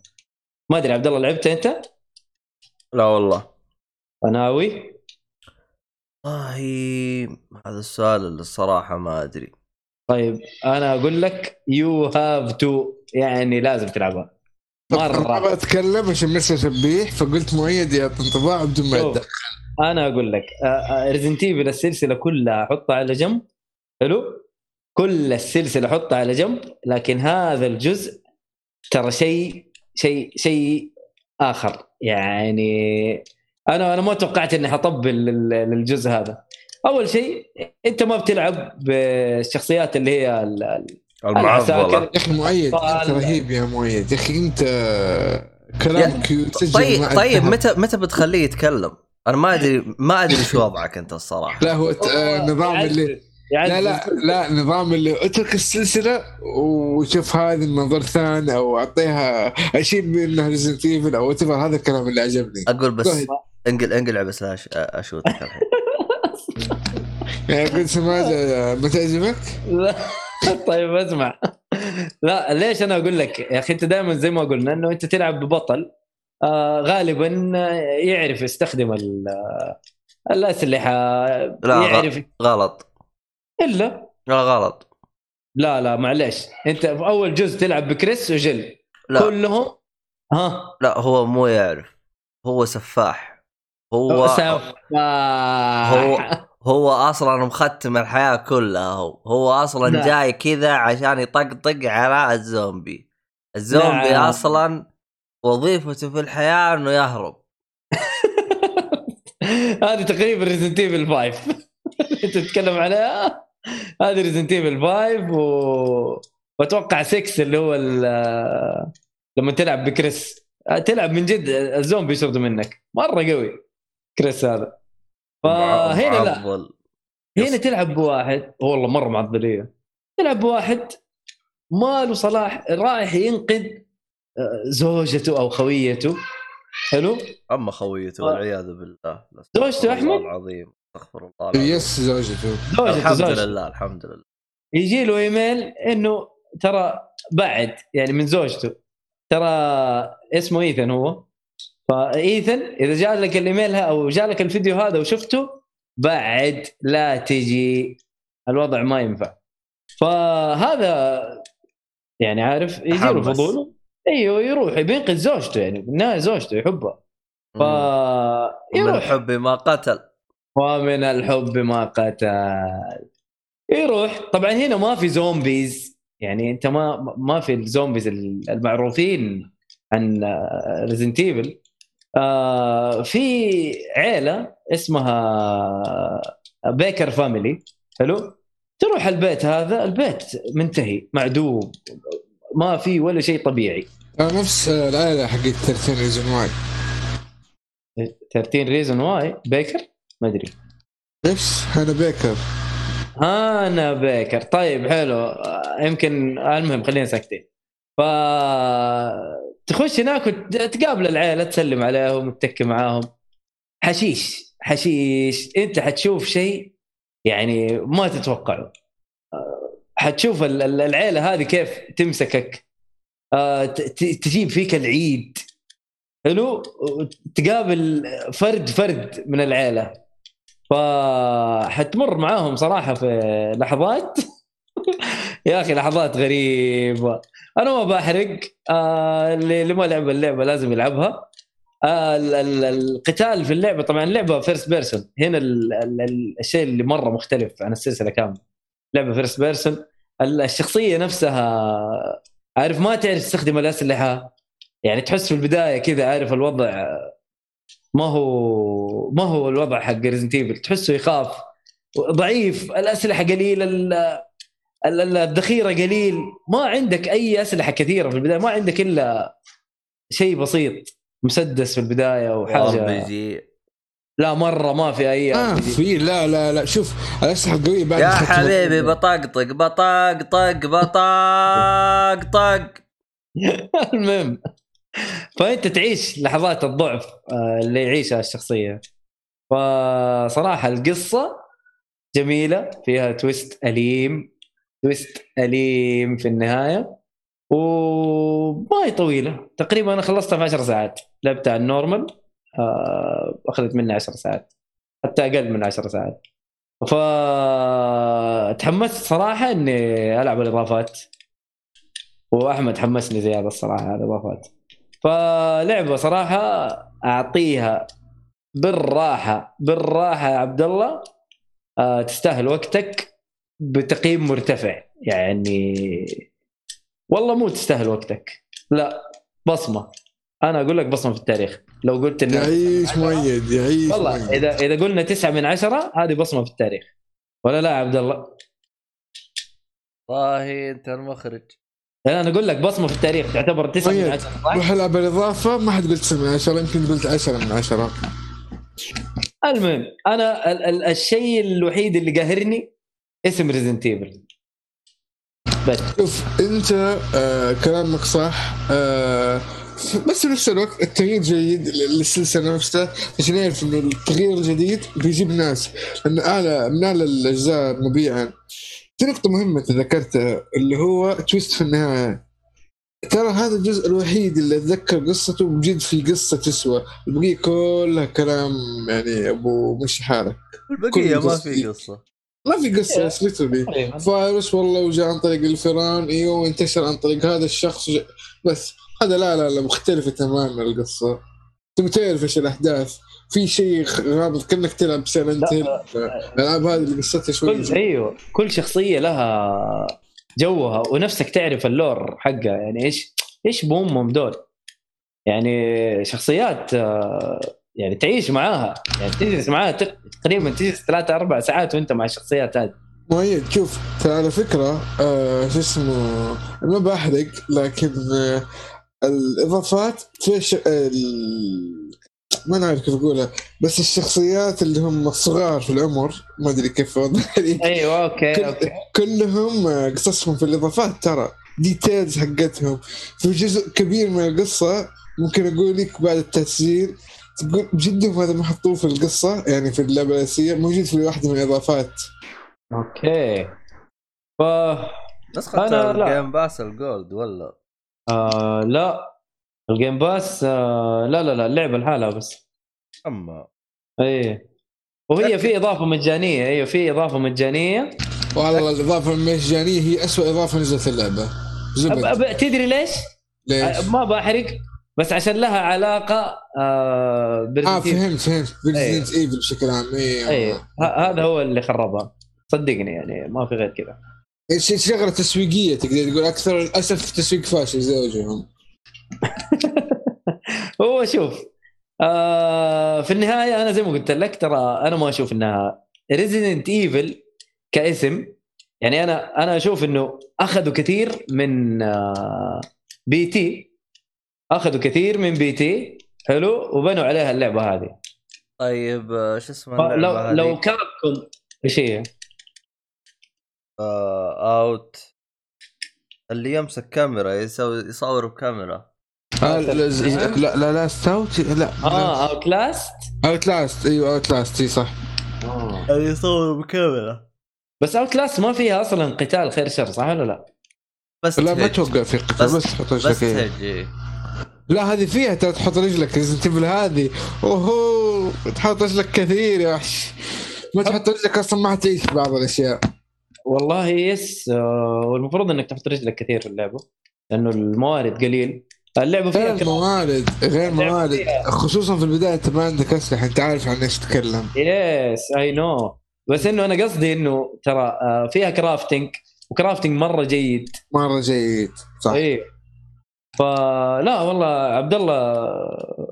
ما أدري عبد الله لعبت أنت؟ لا والله. ناوي؟ والله هذا السؤال اللي الصراحة ما أدري. طيب أنا أقول لك يو هاف تو يعني لازم تلعبها. ما مرة. أتكلم عشان بس اشبيح فقلت مؤيد يعطي انطباع بدون ما شوف، يدخل أنا أقول لك ريزنت ايفل السلسلة كلها حطها على جنب. حلو؟ كل السلسلة حطها على جنب لكن هذا الجزء ترى شيء شيء شيء آخر. يعني أنا أنا ما توقعت إني حطبل لل- للجزء هذا أول شيء أنت ما بتلعب بالشخصيات اللي هي ال- ال- المعضلة. يا أخي مؤيد أنت رهيب يا مؤيد يا أخي أنت كلامك يسجل طيب طيب. متى متى بتخليه يتكلم؟ أنا ما ادري ما أدري شو وضعك أنت الصراحة لا هو آه، نظام اللي يعزز. لا لا لا نظام اللي اترك السلسلة وشوف هذه المنظور ثاني أو أعطيها شيل منها Resident Evil أو whatever، هذا الكلام اللي عجبني أقول بس طيب. انقل انقلع بس أ shoot ك الحين. <laughs> يعني قلت سماجه ما تعجبك؟ لا. <laughs> طيب اسمع. لا ليش أنا أقول لك يا أخي أنت دائما زي ما قلنا إنه أنت تلعب ببطل آه غالبا يعرف يستخدم ال- الأسلحة لا، يعرف. غلط. إلا؟ لا غلط. لا لا معليش. أنت في أول جزء تلعب بكريس وجل. لا. كلهم؟ ها؟ لا هو مو يعرف. هو سفاح. هو سفاح. هو- هو أصلا مختم الحياة كلها هو. هو أصلا نعم. جاي كذا عشان يطقطق على الزومبي. الزومبي نعم. أصلا وظيفته في الحياة إنه يهرب. <laughs> هذه تقريبا Resident Evil 5 أنت تتكلم عليها؟ هذه Resident Evil 5 و... وأتوقع 6 اللي هو لما تلعب بكريس. تلعب من جد الزومبي يشردوا منك. مرة قوي. كريس هذا. فهنا لا. هنا تلعب بواحد. والله مرة معضلية. تلعب بواحد ما له صلاح رايح ينقذ آه، زوجته أو خويته. حلو؟ أما خويته آه. والعياذ بالله. زوجته؟ الله العظيم. استغفر الله العظيم. يس زوجته. زوجته الحمد زوجته. لله الحمد لله. يجي له إيميل إنه ترى بعد يعني من زوجته. ترى اسمه ايثن هو. فإيثن إذا جاء لك الإيميل أو جاء لك الفيديو هذا وشفته بعد لا تجي. الوضع ما ينفع. فهذا يعني عارف يجي له تحمس. فضول. أيوه يروح بينقذ زوجته يعني. بالنهايه زوجته يحبها ف من يروح. الحب ما قتل ومن الحب ما قتل يروح. طبعا هنا ما في zombies. يعني أنت ما ما في ال zombies المعروفين عن Resident Evil آه في عيلة اسمها Baker family حلو؟ تروح البيت هذا البيت منتهي معدوم ما في ولا شيء طبيعي. آه، نفس العائله حقت 13 Reasons Why. 13 Reasons Why؟ Baker ما أدري. نفس Hannah Baker أنا Baker طيب حلو. آه، يمكن المهم خلينا ساكتين. ف تخش هناك وتقابل العيله تسلم عليهم تتكي معاهم. حشيش حشيش. انت حتشوف شيء يعني ما تتوقعه. آه، حتشوف ال- ال- العيلة هذه كيف تمسكك. آه، تجيب فيك العيد. حلو؟ تقابل فرد فرد من العيلة. فحتمر معاهم صراحة في لحظات. يا أخي لحظات غريبة. أنا ما بحرق. آه اللي ما لعب اللعبة لازم يلعبها. آه ال- ال- القتال في اللعبة طبعا اللعبة first person هنا ال ال ال الشيء اللي مرة مختلف عن السلسلة كاملة. لعبة first person الشخصية نفسها عارف ما تعرف تستخدم الأسلحة. يعني تحس في البداية كذا عارف الوضع. ما هو ما هو الوضع حق Resident Evil تحسه يخاف. ضعيف. الأسلحة قليلة الذخيرة قليل. ما عندك أي أسلحة كثيرة في البداية. ما عندك إلا شيء بسيط مسدس في البداية وحاجة. لا مرة ما في أي RPG. في لا لا لا. شوف الأسلحة القوية بعد يا حبيبي بطقطق بطقطق بطقطق <laughs> المهم فأنت تعيش لحظات الضعف آه، اللي يعيشها الشخصية. فصراحة القصة جميلة فيها twist أليم. twist أليم في النهاية. وما هي طويلة. تقريبا أنا خلصتها في 10 ساعات. لعبتها على ال normal. آه، أخذت مني 10 ساعات. حتى أقل من 10 ساعات. فتحمست صراحة إني ألعب الإضافات. وأحمد حمسني زيادة الصراحة على الإضافات. فلعبة صراحة أعطيها بالراحة بالراحة يا عبد الله. آه، تستاهل وقتك. بتقييم مرتفع. يعني والله مو تستاهل وقتك. لا بصمة. أنا أقول لك بصمة في التاريخ. لو قلت انه يعيش مؤيد يعيش والله مؤيد. اذا إذا قلنا تسعة من عشرة هذه بصمة في التاريخ. ولا لا يا عبد الله؟ والله أنت المخرج. أنا أقول لك بصمة في التاريخ. تعتبر تسعة من طيب. عشرة صح؟ روح العب الاضافه ما حد قلت 9 من 10 يمكن قلت 10 من 10 المهم أنا ال- ال- الشيء الوحيد اللي قاهرني اسم ريزنت Evil بس. شوف انت آه كلامك صح آه بس في نفس الوقت التغيير جيد للسلسلة نفسها عشان يعرف إنه التغيير الجديد بيجيب ناس. لأن أعلى من أعلى الأجزاء مبيعا. في نقطة مهمة أنت ذكرتها اللي هو twist في النهاية. ترى هذا الجزء الوحيد اللي أتذكر قصته بجد في قصة تسوى. البقية كلها كلام يعني أبو مشي حالك. البقية ما. في قصة. ما في قصة بس literally فايروس والله وجاء عن طريق الفيران إيوه وانتشر عن طريق هذا الشخص. وجا- بس هذا لا لا لا مختلفة تماما القصة. تبي تعرف إيش الأحداث؟ في شيء غامض كأنك تلعب Silent Hill الالعاب هذه اللي قصتها شوي كل أيوه كل شخصية لها جوها ونفسك تعرف ال lore حقها. يعني إيش إيش بامهم دول؟ يعني شخصيات آه، يعني تعيش معاها. يعني تجلس معاها تق- تقريبا تجلس ثلاثة أربع ساعات وأنت مع الشخصيات هذه. مؤيد شوف ترى على فكرة آه شو اسمه ما بحرق لكن آه الإضافات في ش... ال... ما نعرف كيف أقولها بس الشخصيات اللي هم الصغار في العمر ما أدري كيف اوضح <laughs> أيوه okay كل- okay. كلهم آه، قصصهم في الإضافات ترى. details حقتهم. في جزء كبير من القصة ممكن أقول لك بعد التسجيل تقول بجد هذا ما حطوه في القصة يعني في اللعبة الاساسيه موجود في واحدة من الإضافات. okay. ف نسخة أنا لا. ال Game Pass ال Gold ولا آه لا. ال Game Pass آه لا لا لا اللعبة لحالها بس. أما. إيه. وهي في إضافة مجانية أيوه في إضافة مجانية. والله الإضافة المجانية هي أسوأ إضافة نزلت في اللعبة. أب زبد. أب تدري ليش؟ ليش؟ ما بحرق. بس عشان لها علاقة آه آه ب Resident فهمت فهمت. Resident Evil بشكل عام. إيه أيوه ه- هذا هو اللي خربها. صدقني يعني ما في غير كذا. شغلة تسويقية؟ تقدر تقول أكثر للاسف تسويق فاشل زي وجههم <laughs> هو شوف آه في النهاية أنا زي ما قلت لك ترى أنا ما أشوف إنها Resident Evil كاسم. يعني أنا أنا أشوف إنه أخذوا كثير من آه P.T. أخذوا كثير من P.T. حلو وبنوا عليها اللعبة هذه طيب آه، شو اسمه لو اللعبة لو هذه؟ Capcom إيش هي؟ آه Out اللي يمسك كاميرا يسوي يصور بكاميرا آه لا لا لا لا ستاوت لا آه Outlast Outlast إيوه Outlast إي صح اللي يصور بكاميرا بس Outlast ما فيها أصلا قتال خير شر صح ولا لا؟ بس لا ما تهج. أتوقع في قتال بس- بس تحط بس. لا هذه فيها ترى تحط رجلك Resident Evil هذه. أوهو تحط رجلك كثير يا وحش. ما تحط رجلك أصلا ما حتعيش بعض الأشياء. والله yes آه والمفروض إنك تحط رجلك كثير في اللعبة لأنه الموارد قليل. اللعبة فيها غير كم... الموارد غير موارد خصوصا في البداية أنت ما عندك أسلحة أنت عارف عن إيش تتكلم. yes I know بس إنه أنا قصدي إنه ترى آه فيها crafting و crafting مرة جيد. مرة جيد صح. إي فلا والله عبد الله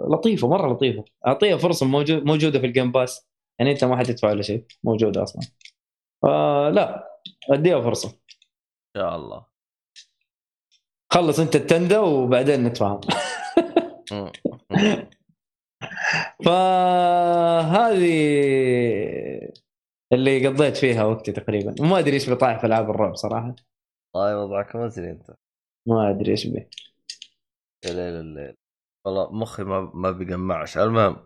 لطيفة مرة لطيفة. أعطيها فرصة موجود موجودة في ال Game Pass يعني أنت ما حتدفع ولا شيء موجوده أصلا. فلا أديها فرصة. إن شاء الله. خلص أنت التندة وبعدين نتفاهم. <laughs> <laughs> فهذه اللي قضيت فيها وقتي تقريبا. وما أدري إيش بطايح في ألعاب الرعب صراحة. طيب وضعك مزري أنت. ما أدري إيش به يا ليل الليل والله مخي ما ما بيجمعش. المهم.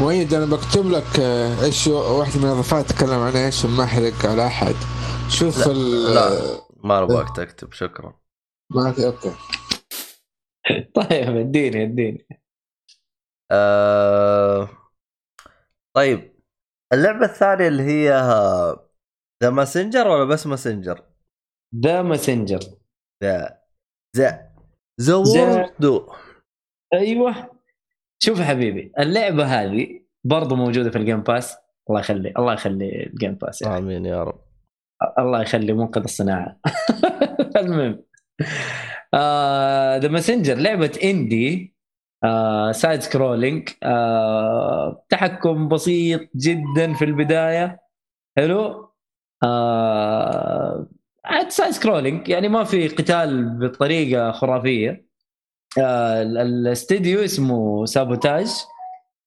مؤيد أنا بكتب لك آه، إيش واحدة من الإضافات تكلم عنها إيش ما احرق على أحد. شوف لا، ال لا. ما ابغاك تكتب شكرا. ما في okay. <laughs> طيب اديني اديني. آه... طيب. اللعبة الثانية اللي هي The Messenger ولا بس Messenger؟ The Messenger the the the word أيوه. شوف حبيبي اللعبة هذه برضو موجودة في ال Game Pass الله يخلي الله يخلي ال Game Pass يعني. آمين يا رب. الله يخلي منقذ الصناعة. <laughs> المهم. The Messenger لعبة indie آه side scrolling آه تحكم بسيط جدا في البداية. حلو؟ آه عاد side scrolling يعني ما في قتال بطريقة خرافية. آه ال- الاستديو اسمه Sabotage.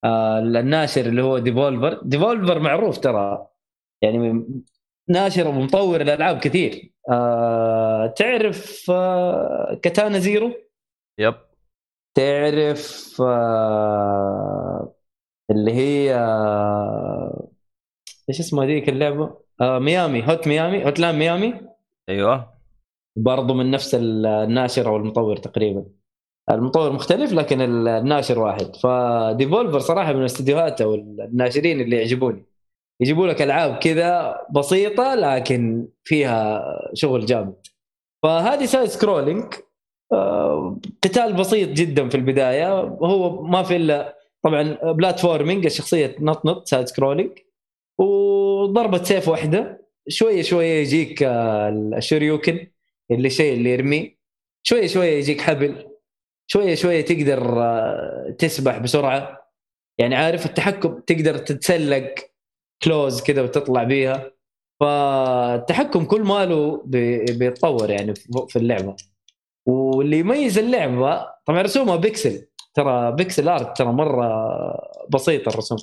آه الناشر اللي هو Devolver. Devolver معروف ترى. يعني ناشر ومطور الألعاب كثير. آه تعرف آه Katana Zero؟ yep. تعرف آه اللي هي آه إيش اسمها ذيك اللعبة؟ آه ميامي. Hot Miami Hotline Miami أيوه. برضو من نفس الناشر أو المطور تقريبا. المطور مختلف لكن الناشر واحد. ف Devolver صراحة من الاستديوهات أو الناشرين اللي يعجبوني. يجيبوا لك ألعاب كذا بسيطة لكن فيها شغل جامد. فهذه side scrolling آه، قتال بسيط جدا في البداية. هو ما في إلا طبعا platforming الشخصيه تنطنط side scrolling وضربة سيف واحدة. شوية شوية يجيك آه، الشوريكن اللي شيء اللي يرميه شوية شوية يجيك حبل. شوية شوية تقدر آه، تسبح بسرعة. يعني عارف التحكم تقدر تتسلق claws كذا وتطلع بيها. فالتحكم كل ماله بي- بيتطور يعني في اللعبة. واللي يميز اللعبة طبعا رسومها بيكسل. ترى بيكسل آرت ترى مرة بسيط الرسوم.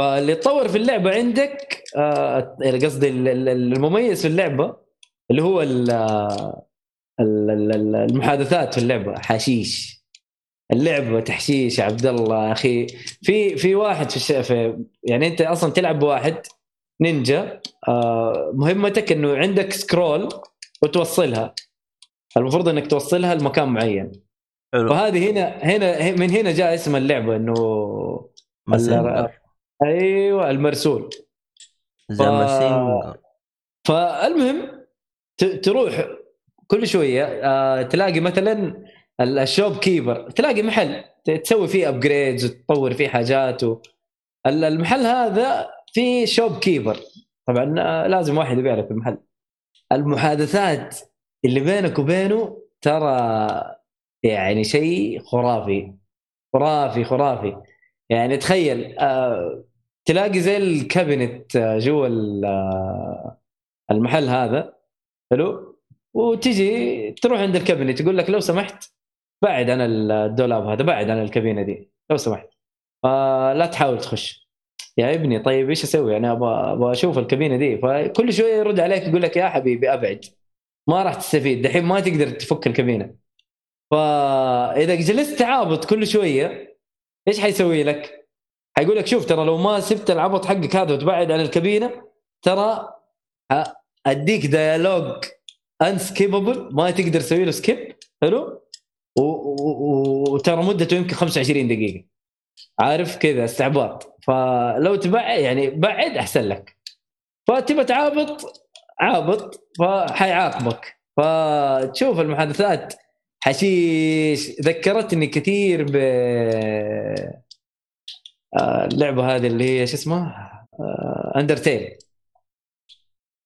فاللي تطور في اللعبة عندك آه، قصدي ال- ال- المميز في اللعبة اللي هو ال- ال- ال- ال- المحادثات في اللعبة حشيش. اللعبة تحشيش يا عبد الله يا أخي. في في واحد في. في يعني أنت أصلا تلعب بواحد نينجا آه، مهمتك إنه عندك scroll وتوصلها. المفروض إنك توصلها لمكان معين. حلو. وهذه هنا هنا من هنا جاء اسم اللعبة إنه أيوه المرسول. ف- فالمهم ت- تروح كل شوية آه، تلاقي مثلا ال- ال shopkeeper تلاقي محل تسوي فيه upgrades وتطور فيه حاجات و... ال- المحل هذا فيه shopkeeper. طبعا آه، لازم واحد يبيع لك المحل. المحادثات اللي بينك وبينه ترى يعني شيء خرافي. خرافي خرافي. يعني تخيل آه تلاقي زي ال cabinet آه، جوا آه، المحل هذا حلو؟ وتجي تروح عند ال cabinet يقول لك لو سمحت بعد عن الدولاب هذا بعد عن الكابينة دي لو سمحت. آه لا تحاول تخش. يا ابني طيب إيش أسوي؟ أنا أبغى أبغى أشوف الكابينة دي. فكل شوية يرد عليك يقول لك يا حبيبي أبعد. ما راح تستفيد. دحين ما تقدر تفك الكابينة. فإذا جلست تعابط كل شوية إيش حيسوي لك؟ حيقول لك شوف ترى لو ما سبت العبط حقك هذا وتبعد عن الكابينة ترى أديك dialogue unskippable ما تقدر تسوي له skip حلو؟ وترى مدته يمكن 25 دقيقة. عارف؟ كذا استعباط. فلو تبعد يعني بعد أحسن لك. فتبى تعابط عابط فحيعاقبك. فتشوف المحادثات. حشيش ذكرتني كثير ب اللعبة هذه اللي هي شو اسمها اندرتيل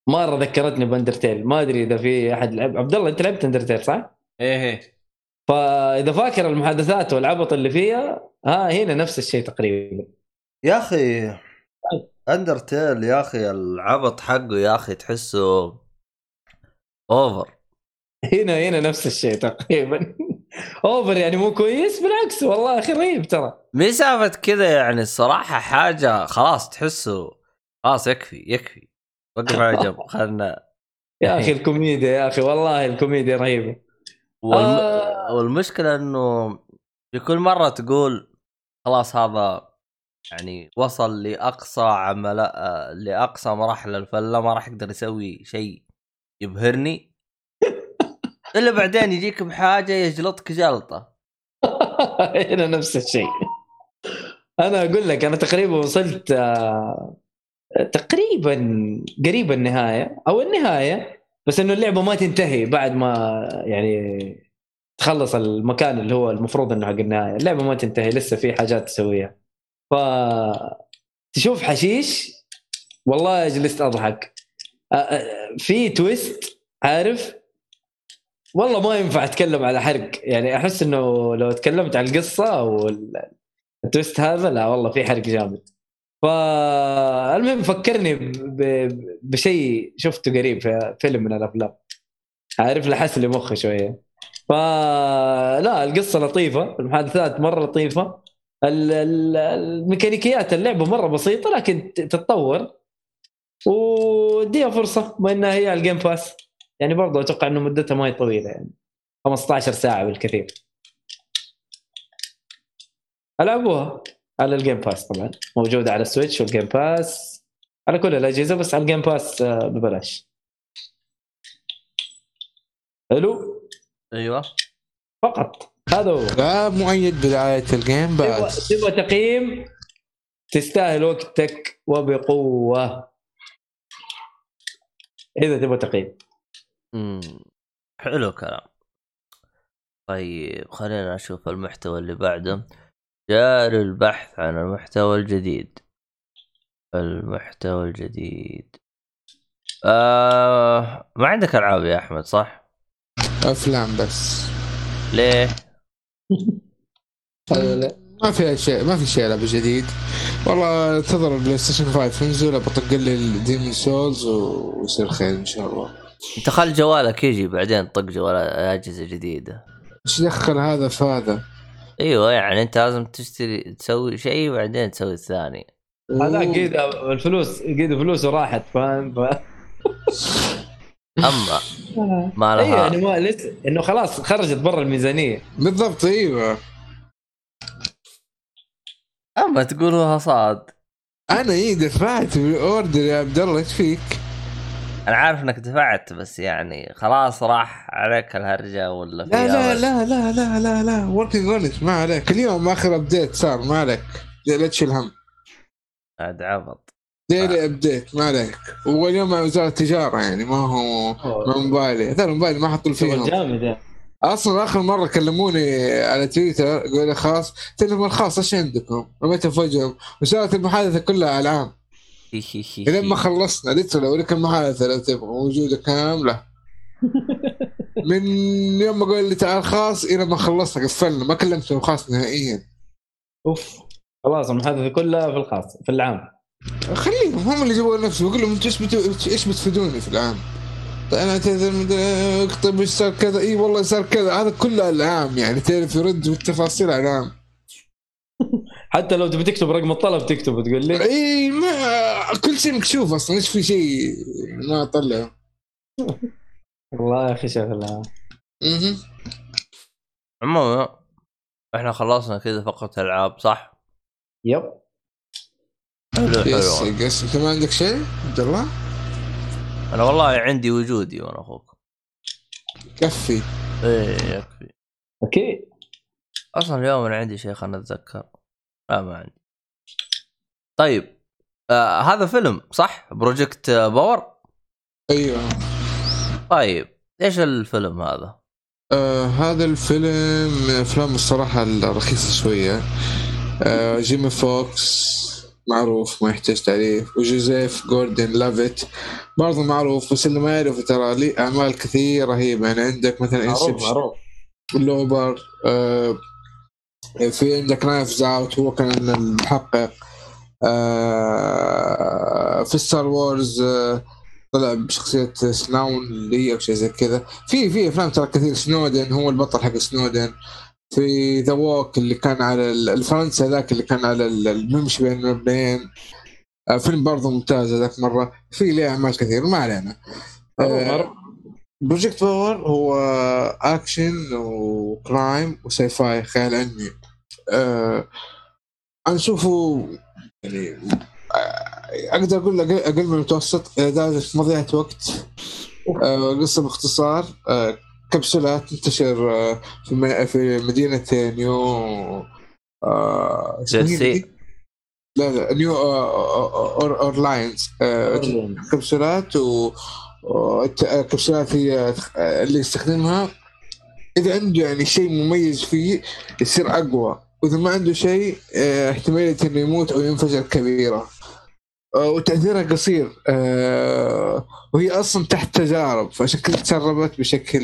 مرة ذكرتني ب Undertale. ما أدري إذا في أحد لعب. عبد الله أنت لعبت Undertale صح؟ إيه إيه. فإذا فاكر المحادثات والعبط اللي فيها ها هنا نفس الشيء تقريبا. يا أخي Undertale يا أخي العبط حقه يا أخي تحسه over هنا هنا نفس الشيء تقريبا. <laughs> over يعني مو كويس بالعكس والله أخي رهيب ترى. مسافة كذا يعني الصراحة حاجة خلاص تحسه خلاص يكفي يكفي. وقف على جنب <laughs> خلنا. يا أخي الكوميديا يا أخي والله الكوميديا رهيبة. والم... آه. والمشكلة إنه في كل مرة تقول خلاص هذا يعني وصل لأقصى عمل لأقصى مراحل الفله ما راح يقدر يسوي شيء يبهرني. <laughs> إلا بعدين يجيك بحاجة يجلطك جلطة. <laughs> هنا نفس الشيء. أنا أقول لك أنا تقريبا وصلت آه، تقريبا قريب النهاية أو النهاية بس إنه اللعبة ما تنتهي بعد ما يعني تخلص المكان اللي هو المفروض إنه حق النهاية. اللعبة ما تنتهي لسه في حاجات تسويها. ف تشوف حشيش؟ والله جلست أضحك. آه، آه، في تويست عارف؟ والله ما ينفع أتكلم على حرق. يعني أحس إنه لو تكلمت عن القصة أو ال- ال twist هذا؟ لا والله في حرق جامد. فالمهم فكرني بشيء شفته قريب في فيلم من الأفلام. عارف لحس لي مخي شوية. فلا القصة لطيفة المحادثات مرة لطيفة. ال- ال- الميكانيكيات اللعبة مرة بسيطة لكن تتطور. وديها فرصة بما إنها هي ال Game Pass يعني برضه أتوقع إنه مدتها ما هي طويلة يعني 15 ساعة بالكثير. ألعبوها على ال Game Pass طبعا. موجودة على ال Switch وال Game Pass على كل الأجهزة بس على ال Game Pass آه، ببلاش. حلو أيوه. فقط. هذا هو. لا مؤيد بدايه ال Game Pass تبغى تقييم؟ تستاهل وقتك وبقوة. إذا تبغى تقييم. حلو كلام طيب خلينا نشوف المحتوى اللي بعده. جاري البحث عن المحتوى الجديد. المحتوى الجديد. آه ما عندك ألعاب يا أحمد صح؟ أفلام بس. ليه؟ <laughs> ما في شيء ما في شيء لعبه جديد. والله انتظر البلاي ستيشن 5 ينزل بطق لي ال Demon's Souls ويصير خير إن شاء الله. انت خل جوالك يجي بعدين طق جوال أجهزة جديدة. إيش دخل هذا في هذا؟ إيوه يعني أنت لازم تشتري تسوي شيء وبعدين تسوي الثاني. هذاك قيد الفلوس قيد فلوسه راحت فاهم؟ ف... أما <laughs> ما أيوه لها يعني ما لسه إنه خلاص خرجت برا الميزانية. بالضبط أيوه. أما تقولها صاد. أنا إيه دفعت بال order يا عبد الله إيش فيك؟ أنا عارف إنك دفعت بس يعني خلاص راح عليك الهرجة ولا في لا لا؟ لا لا لا لا. لا working on ما عليك. اليوم آخر update صار ما عليك. لا تشيل هم. عاد عبط. daily update ما عليك. واليوم مع وزارة التجارة يعني ما هو ما موبايلي. هذول الموبايل ما حطوا جامد يعني. أصلا آخر مرة كلموني على تويتر يقول لي خاص تليفون خاص إيش عندكم؟ رميته في وجههم. وصارت المحادثة كلها العام. <laughs> لين ما خلصنا قلت له اوريك المحادثه لو تبغى موجودة كاملة. <laughs> من يوم ما قال لي تعال خاص إلى ما خلصنا قفلنا ما كلمتهم خاص نهائيا. أوف. خلاص المحادثه كلها في الخاص في العام. خليهم هم اللي جابوا نفسهم. بقول لهم أنتوا إيش إيش بتفيدوني في العام؟ طيب أنا أعتذر طيب إيش صار كذا. إي والله صار كذا. هذا كله العام يعني تعرف يرد بالتفاصيل العام. حتى لو تبي تكتب رقم الطلب تكتبه تقول لي؟ إي ما كل شيء مكشوف أصلا إيش في شيء؟ ما أطلع. والله يا أخي شغله. عموما إحنا خلصنا كذا فقط ألعاب صح؟ yep. حلو yes حلو yes أنت ما عندك شيء؟ عبد الله؟ أنا والله عندي وجودي وأنا أخوك. كفي. إيه يكفي. أكيد أصلا اليوم أنا عندي شيء خلنا اتذكر لا ما عندي طيب آه هذا فيلم صح؟ Project Power أيوه. طيب إيش الفيلم هذا؟ آه هذا الفيلم من أفلام الصراحة الرخيصة شوية. آه جيمي فوكس معروف ما يحتاج تعريف. وجوزيف جوردن لافيت برضه معروف بس اللي ما يعرف ترى لي أعمال كثير رهيبة. يعني عندك مثلا معروف Inception معروف. Looper آه في عندك Knives Out هو كان المحقق آه في Star Wars آه طلع بشخصية سنودن اللي هي شيء زي كذا. في في أفلام ترى كثير. سنودن هو البطل حق سنودن في The Walk اللي كان على ال- الفرنسا ذاك اللي كان على ال- الممشي بين المبنيين. آه فيلم برضه ممتاز ذاك مرة. في ليه أعمال كثير ما علينا. معروف Project Power هو اكشن و crime و sci-fi خيال علمي آه أنا أشوفه يعني آه، أقدر أقول أقل أقل من المتوسط إلى درجه مضيعة وقت آه قصة باختصار آه كبسولات تنتشر آه في في مدينة نيو آه جيرسي. لا لا نيو اورلاينز كبسولات و هي اللي يستخدمها. إذا عنده يعني شيء مميز فيه يصير أقوى. وإذا ما عنده شيء آه، احتماليه إنه يموت أو ينفجر كبيرة. آه، وتأثيرها قصير. آه، وهي أصلا تحت تجارب كذا تسربت بشكل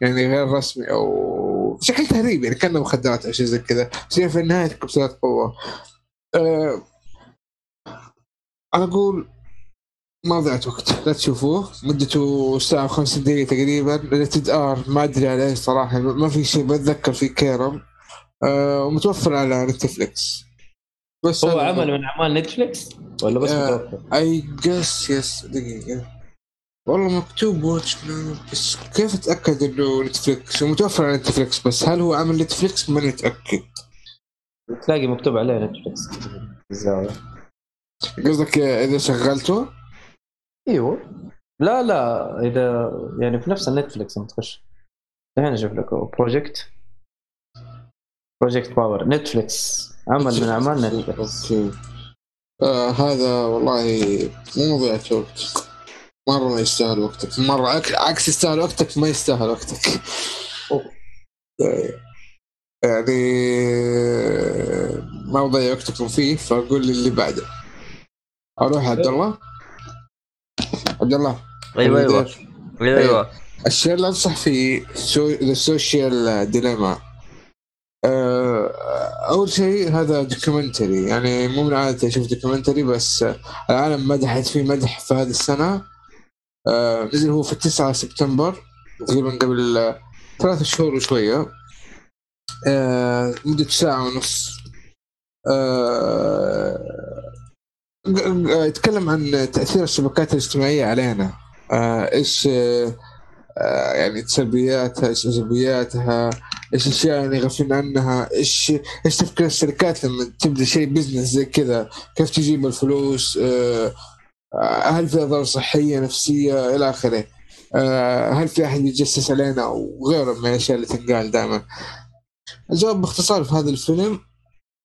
يعني غير رسمي أو بشكل تهريب يعني كأنها مخدرات أو شيء زي كذا. بس هي في النهاية الكبسولات قوة. أنا أقول مضيعة وقت لا تشوفوه. مدته ساعة وخمسين دقيقة تقريبا. rated R ما أدري عليه صراحة ما في شيء بتذكر في crime. آه ومتوفر على نتفليكس. بس هو عمل من أعمال نتفلكس ولا بس آه. متوفر؟ I guess yes دقيقة. والله مكتوب watch بس كيف أتأكد إنه نتفليكس؟ هو متوفر على نتفليكس بس هل هو عمل نتفليكس؟ ماني متأكد. تلاقي مكتوب عليه نتفلكس قصدك إذا شغلته؟ إيوه. لا لا إذا يعني في نفس النتفلكس لما تخش الحين أشوف لك Project Project Power نتفلكس عمل من أعمال نتفلكس okay. آه هذا والله مو مضيعة وقت. مرة ما يستاهل وقتك. مرة عك- عكس يستاهل وقتك ما يستاهل وقتك. آه، يعني ما بضيع وقتكم فيه فأقول لي اللي بعده. أروح عبد الله. عبد الله أيوه. أيوه. أيوه أيوه. الشيء اللي أنصح فيه The Social Dilemma أول شيء هذا documentary يعني مو من عادتي أشوف documentary بس آه، العالم مدحت فيه مدح في هذه السنة. آه، نزل هو في 9 سبتمبر تقريبا قبل ثلاثة شهور وشوية. آه مدة ساعة ونص. آه ق- يتكلم عن تأثير الشبكات الاجتماعية علينا. آه إيش آه آه، يعني سلبياتها إيش إيجابياتها إيش الأشياء يعني غافلين عنها إيش إيش تفكير الشركات لما تبدأ شيء بزنس زي كذا كيف تجيب الفلوس آه، آه، هل في أضرار صحية نفسية إلى آخره. آه، هل في أحد يتجسس علينا وغيره من الأشياء اللي تنقال دائما. الجواب باختصار في هذا الفيلم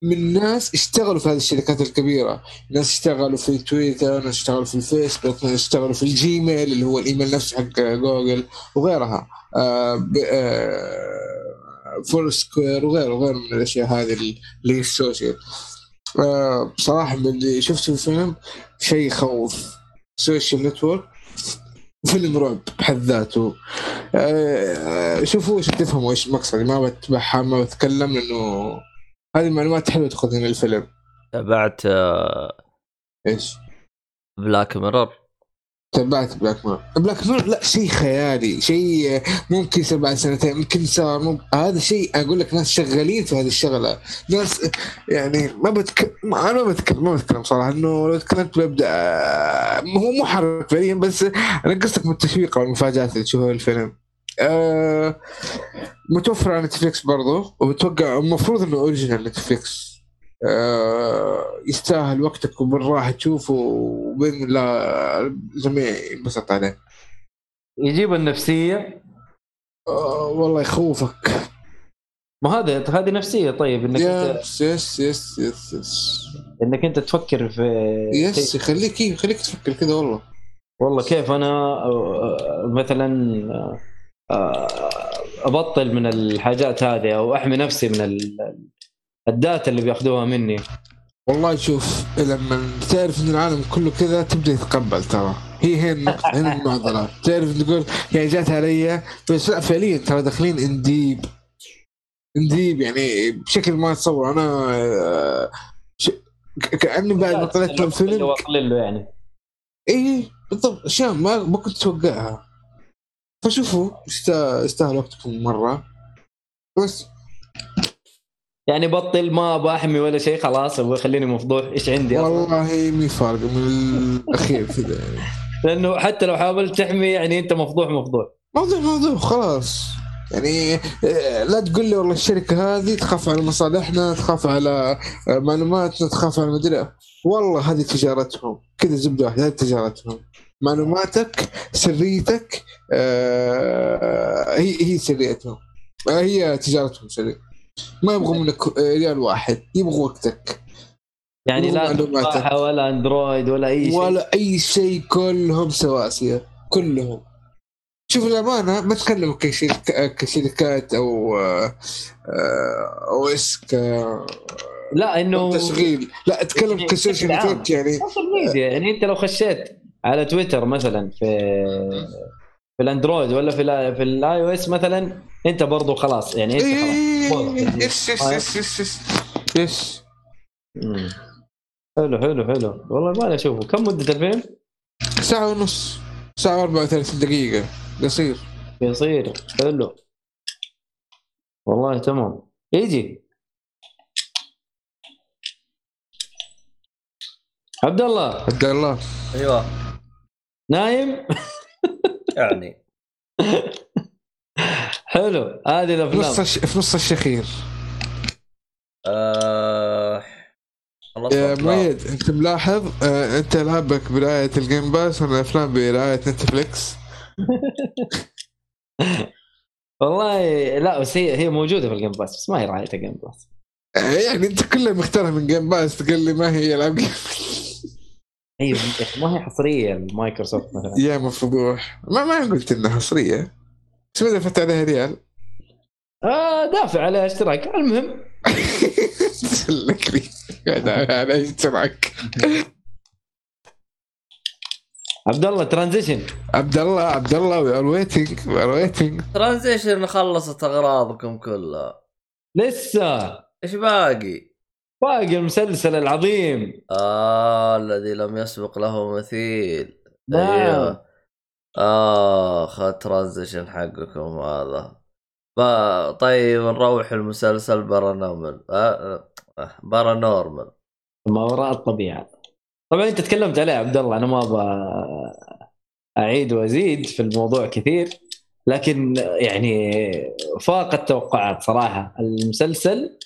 من ناس اشتغلوا في هذه الشركات الكبيرة. ناس اشتغلوا في تويتر ناس اشتغلوا في الفيسبوك ناس اشتغلوا في الجيميل اللي هو الإيميل نفسه حق جوجل وغيرها. آه آه سكوير وغيره وغيره من الأشياء هذه اللي هي ال social. آه بصراحة من اللي شفته في الفيلم شيء يخوف social network فيلم رعب بحد ذاته. آه شوفوا عشان تفهموا إيش مقصدي ما بتبحر ما بتكلم لأنه هذه المعلومات حلوة تاخذها من الفيلم. تابعت آه، إيش؟ Black Mirror تابعت Black Mirror Black Mirror لا شيء خيالي شيء ممكن يصير بعد سنتين ممكن صار مم... هذا شيء أقول لك ناس شغالين في هذه الشغلة. ناس يعني ما بتك... ما أنا ما بتكلم ما بتكلم صراحة إنه لو تكلمت ببدا هو مو حرق فعليا بس أنا قصدك من التشويق أو المفاجات اللي تشوفها في الفيلم. آه متوفر على Netflix برضو وبتوقع المفروض إنه original Netflix. آه يستاهل وقتك وبالراحه تشوفه وباذن الله الجميع ينبسط عليه. يجيب النفسية. آه والله يخوفك. ما هذا هذه نفسية طيب إنك yes yes yes yes yes إنك أنت تفكر في yes شيء. يخليك يخليك تفكر كذا والله. والله كيف أنا آه، مثلا أبطل من الحاجات هذه أو أحمي نفسي من ال- ال data اللي بياخذوها مني. والله شوف لما تعرف إن العالم كله كذا تبدأ يتقبل ترى. هي هي النقطة هنا المعضلة. تعرف تقول يعني جات علي بس لا فعليا ترى داخلين in deep in deep يعني بشكل ما تصور أنا آه، ش... كأني بعد ما طلعت الفيلم له يعني. اي بالضبط. أشياء ما ما كنت أتوقعها. فشوفوا يستاهل وقتكم مرة. بس. يعني بطل ما أبغى احمي ولا شيء خلاص أبغى خليني مفضوح. إيش عندي والله مي فارق من الأخير كذا يعني. لأنه حتى لو حاولت تحمي يعني أنت مفضوح مفضوح. موضوع موضوع خلاص. يعني آه، لا تقول لي والله الشركة هذه تخاف على مصالحنا تخاف على آه، معلوماتنا تخاف على مدري والله هذه تجارتهم. كذا زبدة واحدة هذه تجارتهم. معلوماتك سريتك آه، هي هي سريتهم. آه، هي تجارتهم سرية. ما يبغوا منك ريال واحد يبغوا وقتك. يعني لا معلوماتك. تفاحة ولا أندرويد ولا أي شيء. ولا أي شيء كلهم سواسية. كلهم. شوف الأمانة ما كشركة كشركات أو آه، آه، OS ك لا إنه تشغيل. لا أتكلم يعني؟ ك social. network يعني. social media يعني أنت لو خشيت على تويتر مثلا في في ال Android ولا في ال في ال iOS مثلا أنت برضو خلاص يعني أنت خلاص. yes yes yes yes yes yes مم. حلو حلو حلو. والله ما أشوفه. كم مدة الفيلم؟ ساعة ونص. ساعة و34 دقيقة. قصير. يصير حلو. والله تمام. يجي عبد الله. عبد الله. أيوه. نايم؟ يعني. <laughs> حلو هذه في نص الافلام الش... في نص الشخير. آه... يا. ميد أنت ملاحظ؟ آه أنت العابك برعاية ال Game Pass وأنا الافلام برعاية Netflix <laughs> والله لا بس هي هي موجودة في ال Game Pass بس ما هي رعاية ال Game Pass آه يعني أنت كلها مختارها من Game Pass تقول لي ما هي العاب Game <laughs> أيوه ما هي حصرية المايكروسوفت مثلا. يا مفضوح ما ما قلت إنها حصرية. بس ما دفعت عليها ريال آه دافع على اشتراك. المهم. على اشتراك. عبد الله transition. عبد الله عبد الله we are waiting we are waiting transition خلصت أغراضكم كلها. لسه. إيش باقي؟ باقي المسلسل العظيم. آه الذي لم يسبق له مثيل. نعم. أيوه. اخ transition حقكم هذا. طيب نروح المسلسل Paranormal. آه، آه، Paranormal. ما وراء الطبيعة. طبعا انت تكلمت عليه عبد الله. أنا ما أبغى أعيد وأزيد في الموضوع كثير. لكن يعني فاق التوقعات صراحة. المسلسل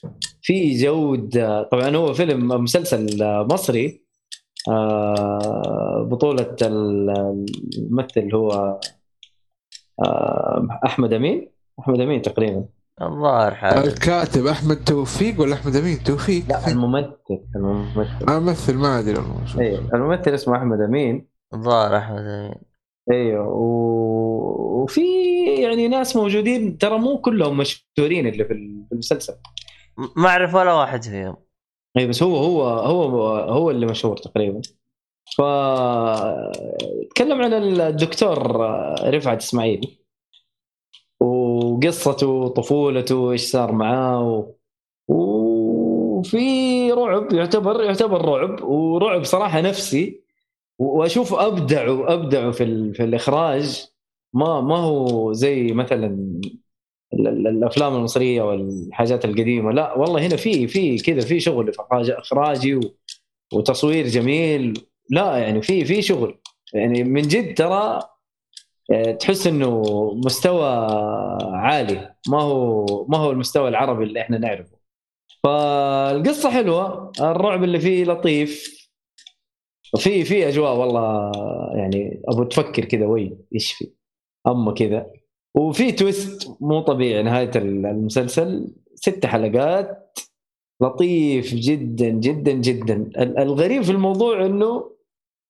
فيه جودة طبعا هو فيلم مسلسل مصري آه، بطولة الممثل هو آه، أحمد أمين. أحمد أمين تقريبا. الظاهر حاجة. الكاتب أحمد توفيق ولا أحمد أمين توفيق؟ لا الممثل الممثل. أنا امثل ما أدري. أيوه الممثل اسمه أحمد أمين. الظاهر أحمد أمين. أيوه. و... وفي يعني ناس موجودين ترى مو كلهم مشهورين اللي في المسلسل. ما أعرف ولا واحد فيهم. أي بس هو هو هو هو اللي مشهور تقريبا. ف تكلم عن الدكتور رفعت إسماعيل. وقصته طفولته إيش صار معاه و... وفي رعب يعتبر يعتبر رعب. ورعب صراحة نفسي. واشوف أبدعوا أبدعوا في. في الإخراج. ما ما هو زي مثلا ال- ال- الأفلام المصرية والحاجات القديمة. لا والله هنا في في كذا في شغل إخراجي. وتصوير جميل. لا يعني في في شغل. يعني من جد ترى آه، تحس إنه مستوى عالي. ما هو ما هو المستوى العربي اللي إحنا نعرفه. فالقصة حلوة الرعب اللي فيه لطيف. وفي في أجواء والله يعني أبو تفكر كذا وي إيش في أما كذا. وفي تويست مو طبيعي نهاية المسلسل. ست حلقات. لطيف جدا جدا جدا. ال- الغريب في الموضوع إنه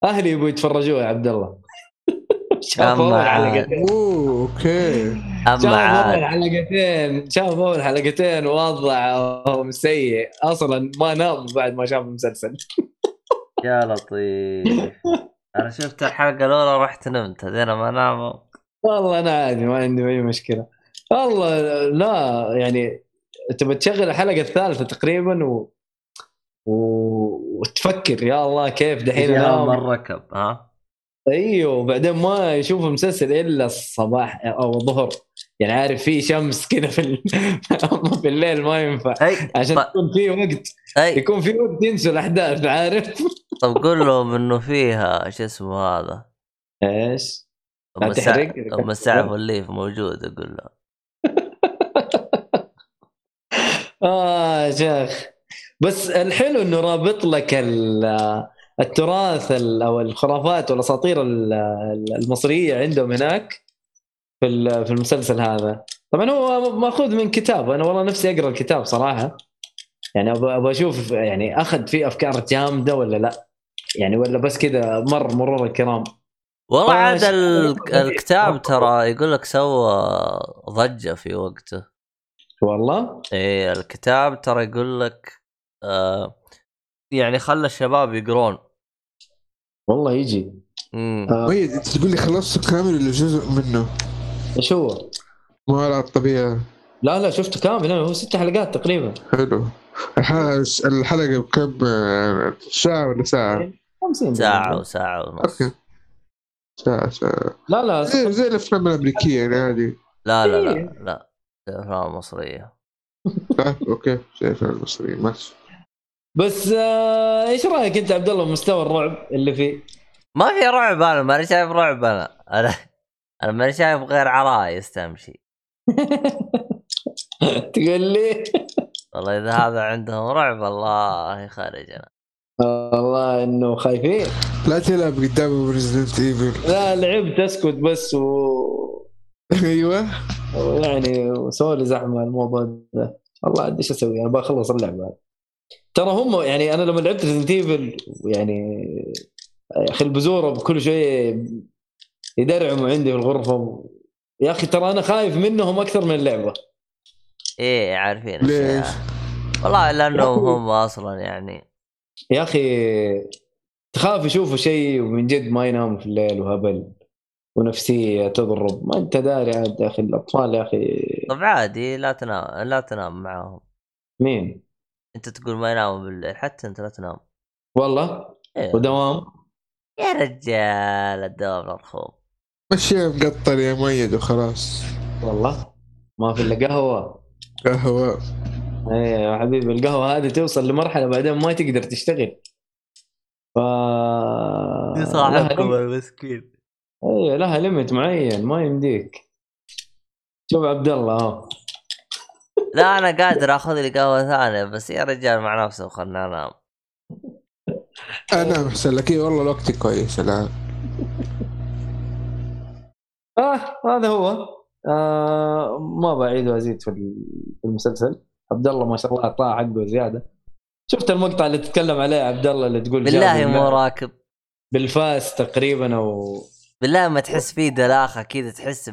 أهلي يبغوا يتفرجوه يا عبد الله. <laughs> شافوا أول حلقتين أوكي. أما شافوا أول حلقتين. شافوا أول حلقتين. وضعهم سيء. أصلا ما نام بعد ما شاف المسلسل. <laughs> يا لطيف. أنا شفت الحلقة الأولى رحت نمت هذين ما ناموا. والله أنا عادي ما عندي أي مشكلة. والله لا يعني تبى تشغل الحلقة الثالثة تقريبا و... و... وتفكر يا الله كيف دحين يا انام ركب ها؟ أيوه وبعدين ما يشوف مسلسل إلا الصباح أو الظهر. يعني عارف في شمس كذا في ال... <laughs> في الليل ما ينفع. أي عشان طيب. يكون في وقت. أي. يكون في وقت ينسوا الأحداث عارف؟ طب قول لهم إنه فيها شو اسمه هذا؟ إيش؟ أم السعد والليف موجود أقول له <laughs> آه يا شيخ. بس الحلو إنه رابط لك ال- التراث ال- أو الخرافات والأساطير ال- المصرية عندهم هناك. في ال- في المسلسل هذا. طبعا هو مأخوذ من كتاب. أنا والله نفسي أقرأ الكتاب صراحة. يعني أبغى أشوف يعني أخذ فيه أفكار جامدة ولا لا؟ يعني ولا بس كذا مر مرور الكرام. والله عاد الكتاب ترى يقول لك سوى ضجة في وقته. والله؟ إيه الكتاب ترى يقول لك آه يعني خلى الشباب يقرون. والله يجي. امم آه. انت تقول لي خلصت كامل ولا جزء منه؟ إيش هو؟ ما على الطبيعه لا لا شفته كامل. هو ست حلقات تقريبا. حلو. الحلقة الحلقة بكم ساعة ولا ساعة؟ 50 ساعة وساعة ونص. okay. ساعة ساعة. لا لا زي, زي الأفلام الأمريكية يعني عادي. لا لا إيه. لا. لا افلام مصريه صح؟ <laughs> okay. زي الأفلام المصرية. ماشي. بس آه إيش رأيك أنت عبد الله بمستوى الرعب اللي فيه؟ ما في رعب أنا ماني شايف رعب أنا. أنا أنا ماني شايف غير عرايس تمشي <laughs> تقول لي؟ والله إذا هذا عندهم رعب الله خارجنا والله إنه خايفين. لا تلعب قدام Resident Evil لا لعبت أسكت بس و... <laughs> أيوه. ويعني وسوي لي زحمة الموضوع ده. والله عاد إيش أسوي؟ أنا بخلص اللعبة. هذه ترى هم يعني أنا لما لعبت Resident Evil يعني يا أخي البزوره بكل شوية يدرعموا عندي في الغرفة. يا أخي ترى أنا خايف منهم أكثر من اللعبة. إيه عارفين ليش؟ والله لأنهم هم أصلا يعني. يا أخي تخاف يشوفوا شيء ومن جد ما يناموا في الليل وهبل ونفسيه تضرب. ما أنت داري عاد يا أخي الأطفال يا أخي. طب عادي لا تنام لا تنام معاهم. مين؟ أنت تقول ما يناموا بالليل حتى أنت لا تنام. والله؟ إيه. ودوام؟ يا رجال الدوام مرخوم مشيها مقطر يا مؤيد وخلاص. والله؟ ما في إلا قهوة. قهوة. إيه يا حبيبي القهوة هذه توصل لمرحلة بعدين ما تقدر تشتغل. ف ليمت. المسكين إيه لها ليمت معين ما يمديك. شوف عبد الله أهو. لا أنا قادر أخذ لي قهوة ثانية بس يا رجال مع نفسه وخلنا انام أنا أحسن لك. إيه والله الوقت كويس الآن. آه هذا هو. آه ما بعيد وأزيد في المسلسل. عبد الله ما شاء الله اعطاه حقه زيادة. شفت المقطع اللي تتكلم عليه عبد الله اللي تقول بالله مو راكب. بالفاس تقريبا أو بالله ما تحس فيه دلاخة كذا تحس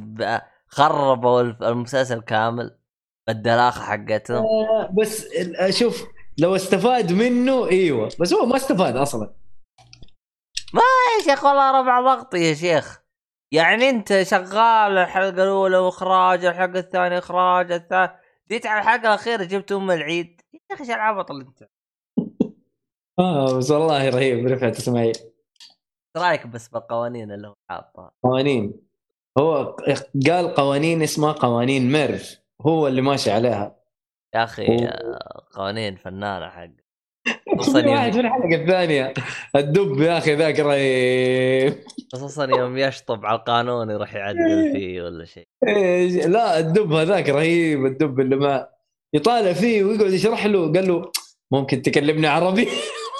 خربوا المسلسل كامل بالدلاخة حقتهم. آه، بس شوف لو استفاد منه إيوه. بس هو ما استفاد أصلا. يا شيخ والله ربع ضغط يا شيخ. يعني انت شغال الحلقة الأولى وإخراج الحلقة الثانية إخراج الثالث جيت على الحلقة الأخيرة جبت أم العيد. يا أخي العبط اللي انت؟ <laughs> آه بس والله رهيب رفعت اسماعيل إيش رأيك بس بالقوانين اللي هو حاطها؟ قوانين. هو قال قوانين اسمها قوانين ميرف. هو اللي ماشي عليها. يا أخي. آه، قوانين فنانة حق خصوصا <laughs> واحد في الحلقة الثانية. الدب يا أخي ذاك رهيب. خصوصا يوم يشطب على القانون يروح يعدل فيه ولا شيء. إيش- لا الدب هذاك رهيب الدب اللي ما يطالع فيه ويقعد يشرح له. قال له ممكن تكلمني عربي؟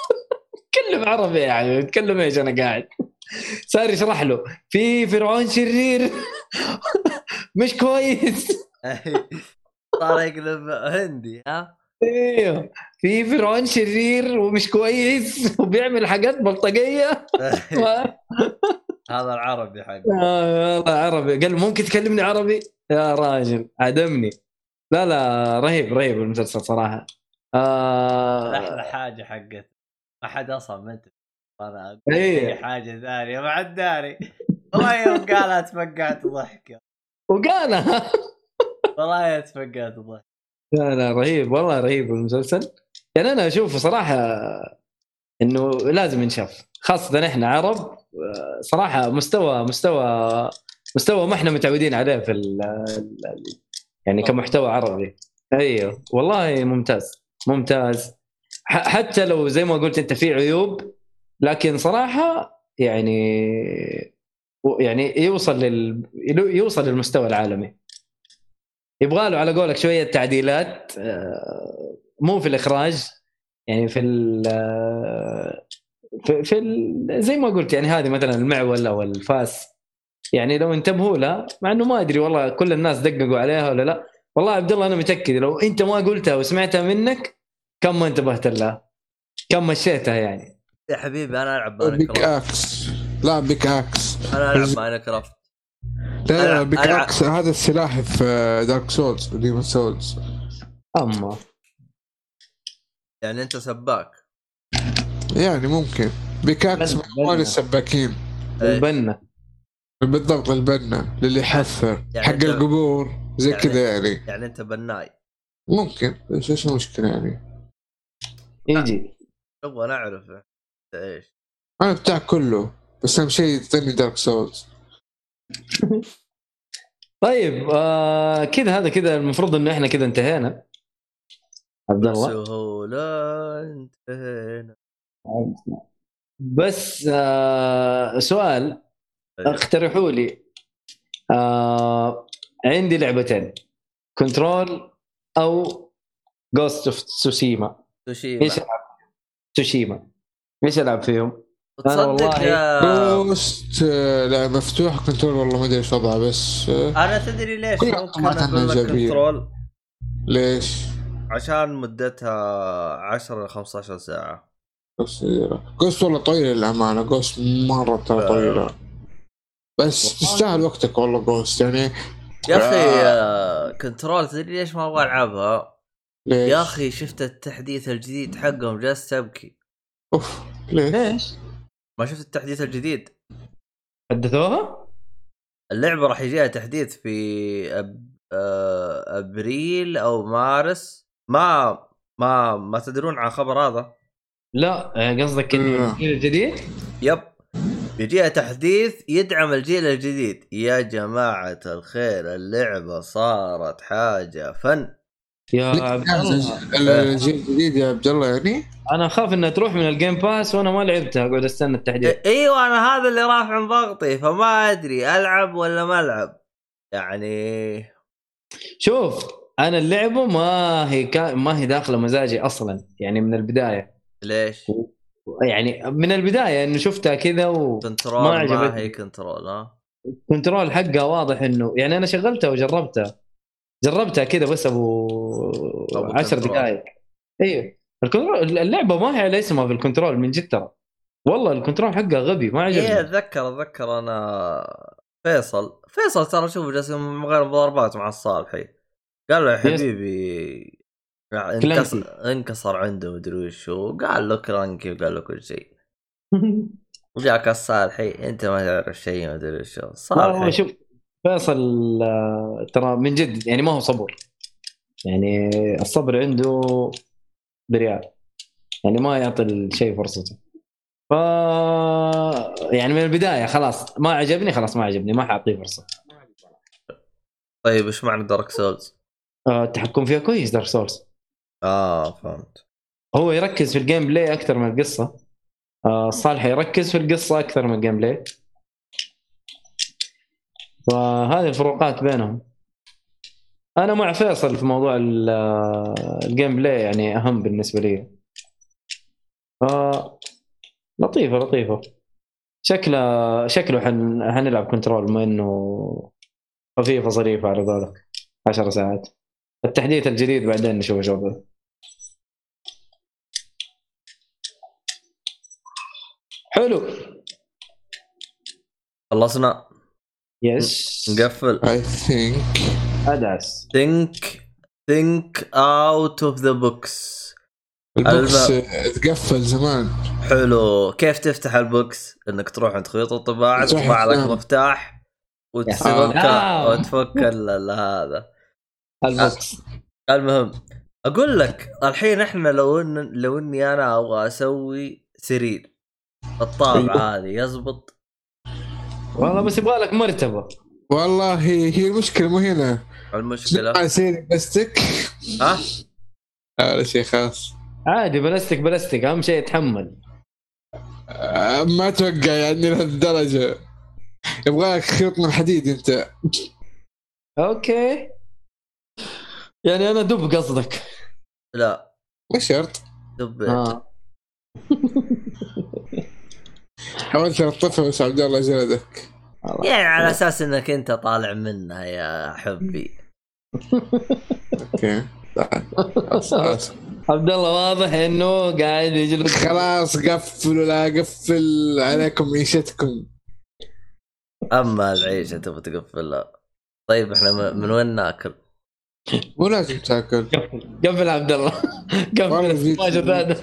<laughs> تكلم عربي يعني تكلم إيش أنا قاعد. صار يشرح له في فرعون شرير. <laughs> مش كويس. صار يقلب هندي ها؟ أيوه في فرعون شرير ومش كويس <laughs> وبيعمل حاجات بلطجية. <laughs> هذا العربي حق. آه والله عربي. قال ممكن تكلمني عربي؟ يا راجل عدمني. لا لا رهيب رهيب المسلسل صراحة. آه أحلى حاجة حقت. ما حد أصلا ما انت أنا إيه. أي حاجة ثانية ما حد داري. والله يوم قالها تفقعت ضحك وقالها. والله تفقعت ضحك لا لا رهيب والله رهيب المسلسل. يعني أنا أشوف صراحة إنه لازم ينشاف خاصة إحنا عرب. صراحة مستوى مستوى مستوى ما إحنا متعودين عليه في ال ال- يعني كمحتوى عربي. أيوه والله ممتاز ممتاز. حتى لو زي ما قلت أنت في عيوب لكن صراحة يعني يعني يوصل لل يوصل للمستوى العالمي. يبغى له على قولك شوية تعديلات آه، مو في الإخراج يعني في ال في, في ال زي ما قلت يعني هذه مثلا المعول أو الفاس يعني لو انتبهوا لها مع إنه ما أدري والله كل الناس دققوا عليها ولا لا والله عبد الله أنا متأكد لو أنت ما قلتها وسمعتها منك كم ما انتبهت لها كم مشيتها يعني. يا حبيبي أنا ألعب pick Minecraft axe. لا pickaxe. أنا ألعب Minecraft لا لا. axe هذا السلاح في Dark Souls Demon's Souls. أما. يعني أنت سباك. يعني ممكن. بيك أكس بنا- مال. السباكين. البنا. بالضبط البنا. للي يحفر يعني حق أنت- القبور. زي يعني- كذا يعني. يعني أنت بناي. ممكن. إيش إيش المشكلة يعني؟ يجي. نبغى نعرف انت إيش؟ أنا بتاع كله. بس أهم شيء يعطيني دارك سولز. طيب آه كذا هذا كذا المفروض إنه إحنا كذا انتهينا. عبد الله؟ سهولة انتهينا. بس آه سؤال اقترحوا لي آه عندي لعبتين Control أو Ghost of Tsushima Tsushima إيش ألعب؟ تسوشيما إيش ألعب فيهم؟ تصدق Ghost لا مفتوح Control والله ما أدري إيش وضعه بس آه، أنا تدري ليش ممكن أقول لك. Control ليش؟ عشان مدتها 10 ل 15 ساعة بس Ghost والله طويلة للأمانة Ghost مرة ترى طويلة بس تستاهل وقتك والله Ghost يعني يا أخي آه. آه، Control تدري ليش ما أبغى ألعبها؟ ليش؟ يا أخي شفت التحديث الجديد حقهم جالس تبكي أوف ليش؟ ليش؟ ما شفت التحديث الجديد؟ حدثوها؟ اللعبة راح يجيها تحديث في أب... آه، أبريل أو مارس. ما ما ما تدرون عن الخبر هذا؟ لا آه، قصدك الجيل الجديد؟ yep. بيجيها تحديث يدعم الجيل الجديد. يا جماعة الخير اللعبة صارت حاجة فن. يا عبد الله. الجيل الجديد يا عبد الله يعني؟ أنا أخاف انها تروح من ال Game Pass وأنا ما لعبتها أقعد أستنى التحديث. إيوه أنا هذا اللي رافع ضغطي فما أدري ألعب ولا ما ألعب. يعني شوف أنا اللعبة ما هي كا... ما هي داخلة مزاجي أصلا يعني من البداية. ليش؟ يعني من البداية إنه شفتها كذا و... كنترول ما ما, عجبتني. هي كنترول ها الكنترول حقها واضح إنه يعني أنا شغلتها وجربتها. جربتها كذا بس أبو أبو 10 كنترول. دقائق أيوه الكنترول اللعبة ما هي على اسمها في الكنترول من جد ترى. والله الكنترول حقها غبي ما إيه عجبني اتذكر أتذكر أنا فيصل فيصل ترى شوف جالسين غير مضاربات مع الصالحي قال له يا. حبيبي انكسر, كلانكي. انكسر عنده مدري وشو قال له كرانكي وقال له كل شيء. وجاك الصالحي أنت ما تعرف شيء ما ادري هو. الصالحي شوف فيصل آه، ترى من جد يعني ما هو صبور يعني الصبر عنده بريال. يعني ما يعطي الشيء فرصته. ف يعني من البداية خلاص ما عجبني خلاص ما عجبني ما حأعطيه فرصة. طيب إيش معنى دارك سولز؟ آه، التحكم فيها كويس دارك سولز آه فهمت. هو يركز في الجيم بلاي أكثر من القصة. آه، صالح يركز في القصة أكثر من الجيم بلاي فهذه الفروقات بينهم. أنا مع فيصل في موضوع ال- الجيم بلاي يعني أهم بالنسبة لي. آه، لطيفة لطيفة. شكله شكله حن... حنلعب كنترول بما إنه خفيفة ظريفة على قولك. 10 ساعات. التحديث الجديد بعدين نشوف شوفه حلو. خلصنا؟ yes نقفل I think ادعس think think out of the box البوكس الب- تقفل زمان. حلو. كيف تفتح ال box؟ إنك تروح عند خيوط الطباعة تطبع لك. مفتاح وتفك. وتفك هذا. ال box. المهم أقول لك الحين إحنا لو ان لو إني أنا أبغى أسوي سرير الطابعة هذه يزبط والله بس يبغى لك مرتبة. والله هي المشكلة مو هنا. المشكلة؟ سيري بستك ها؟ هذا شيء خاص. عادي بلاستيك بلاستيك. أهم شيء يتحمل. آه، ما أتوقع يعني لهالدرجة. يبغى لك خيوط من حديد أنت. أوكي. يعني أنا دب قصدك. لا. مو شرط. دب. آه. حاولت الطفل بس عبد الله جلدك يعني على أساس إنك أنت طالع منها يا حبي. أوكي. عبد الله واضح إنه قاعد يجلد خلاص قفلوا لا قفل عليكم عيشتكم. أما العيشة تبغى تقفلها. طيب إحنا من وين ناكل؟ مو لازم تاكل. قفل قفل عبد الله. قفل. ما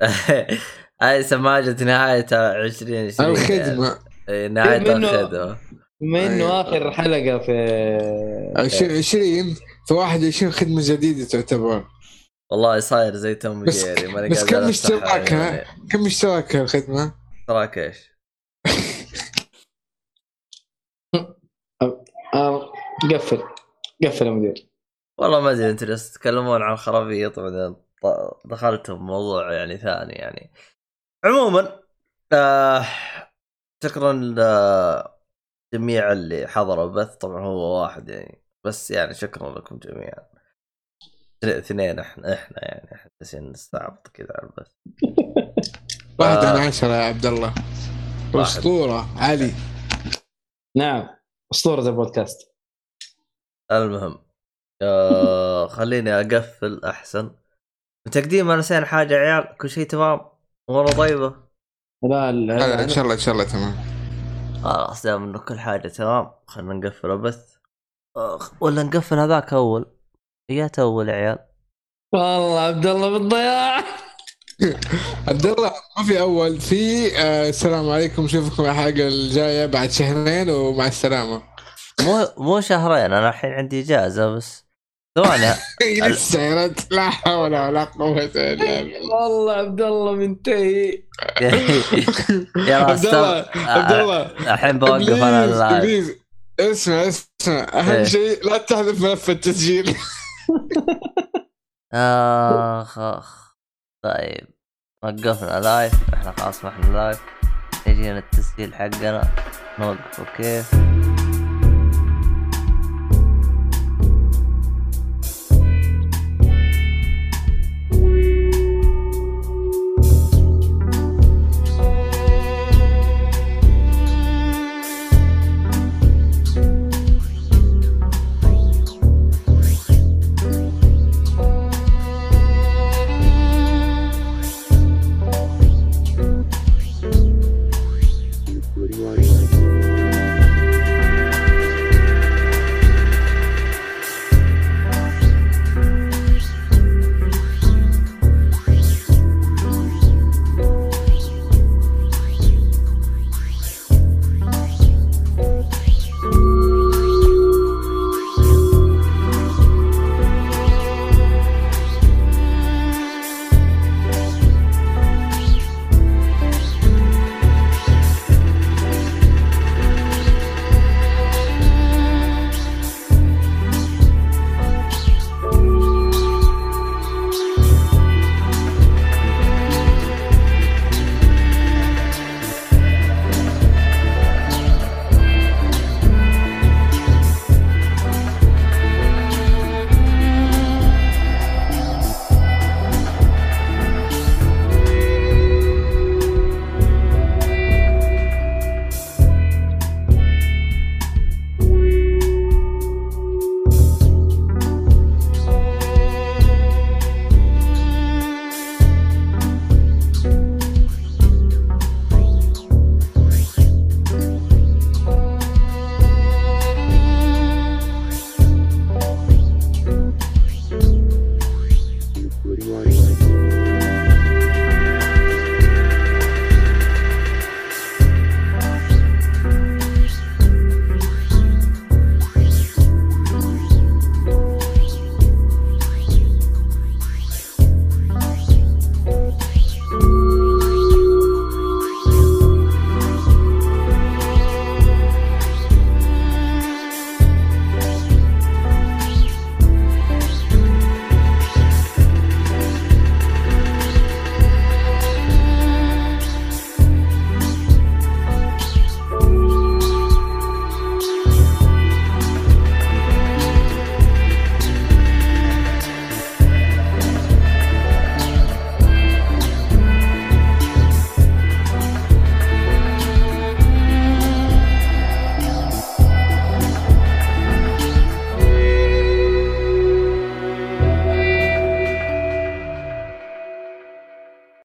<laughs> هاي سماجة نهاية 2020 الخدمه إيه، نهاية منه- الخدمة بما انه أيوة. آخر حلقة في 2020 في 21 خدمة جديدة تعتبر والله صاير زي توم بس- جيري ماني بس كم أفتح اشتراكها؟ عيوني. كم اشتراك الخدمه؟ اشتراك إيش؟ <laughs> آه، قفل قفل يا مدير والله ما أدري جالسين تتكلمون عن خرابيط بعدين دخلتوا بموضوع يعني ثاني يعني عموما آه شكرا لجميع اللي حضروا البث. طبعا هو واحد يعني بس يعني شكرا لكم جميعا. اثنين إحنا إحنا يعني إحنا جالسين نستعبط كذا على البث. <laughs> واحد آه. عن عشرة يا عبد الله. واحد. أسطورة علي. نعم أسطورة البودكاست. المهم آه <laughs> خليني أقفل أحسن. تقديم ما نسينا حاجة يا عيال؟ كل شيء تمام؟ اموره طيبه لا لا، إن لا. شاء الله إن شاء الله تمام. خلاص دام انه كل حاجة تمام. خلينا نقفل البث ولا نقفل هذاك أول؟ يا اول يا عيال. والله عبد الله بالضياع. <laughs> عبد الله ما في أول في آه السلام عليكم. نشوفكم الحلقة الجاية بعد شهرين ومع السلامة. مو مو شهرين أنا الحين عندي إجازة بس. ثواني لسه يا رجل لا حول ولا قوة إلا بالله. والله عبد الله منتهي. <laughs> يا عبد الله عبد الله. الحين بوقف أنا please ال live اسمع اسمع. أهم إيه. شيء لا تحذف ملف التسجيل. <laughs> آخ آخ. طيب. وقفنا live إحنا خلاص ما إحنا live يجينا التسجيل حقنا. نوقف أوكي. Warriors.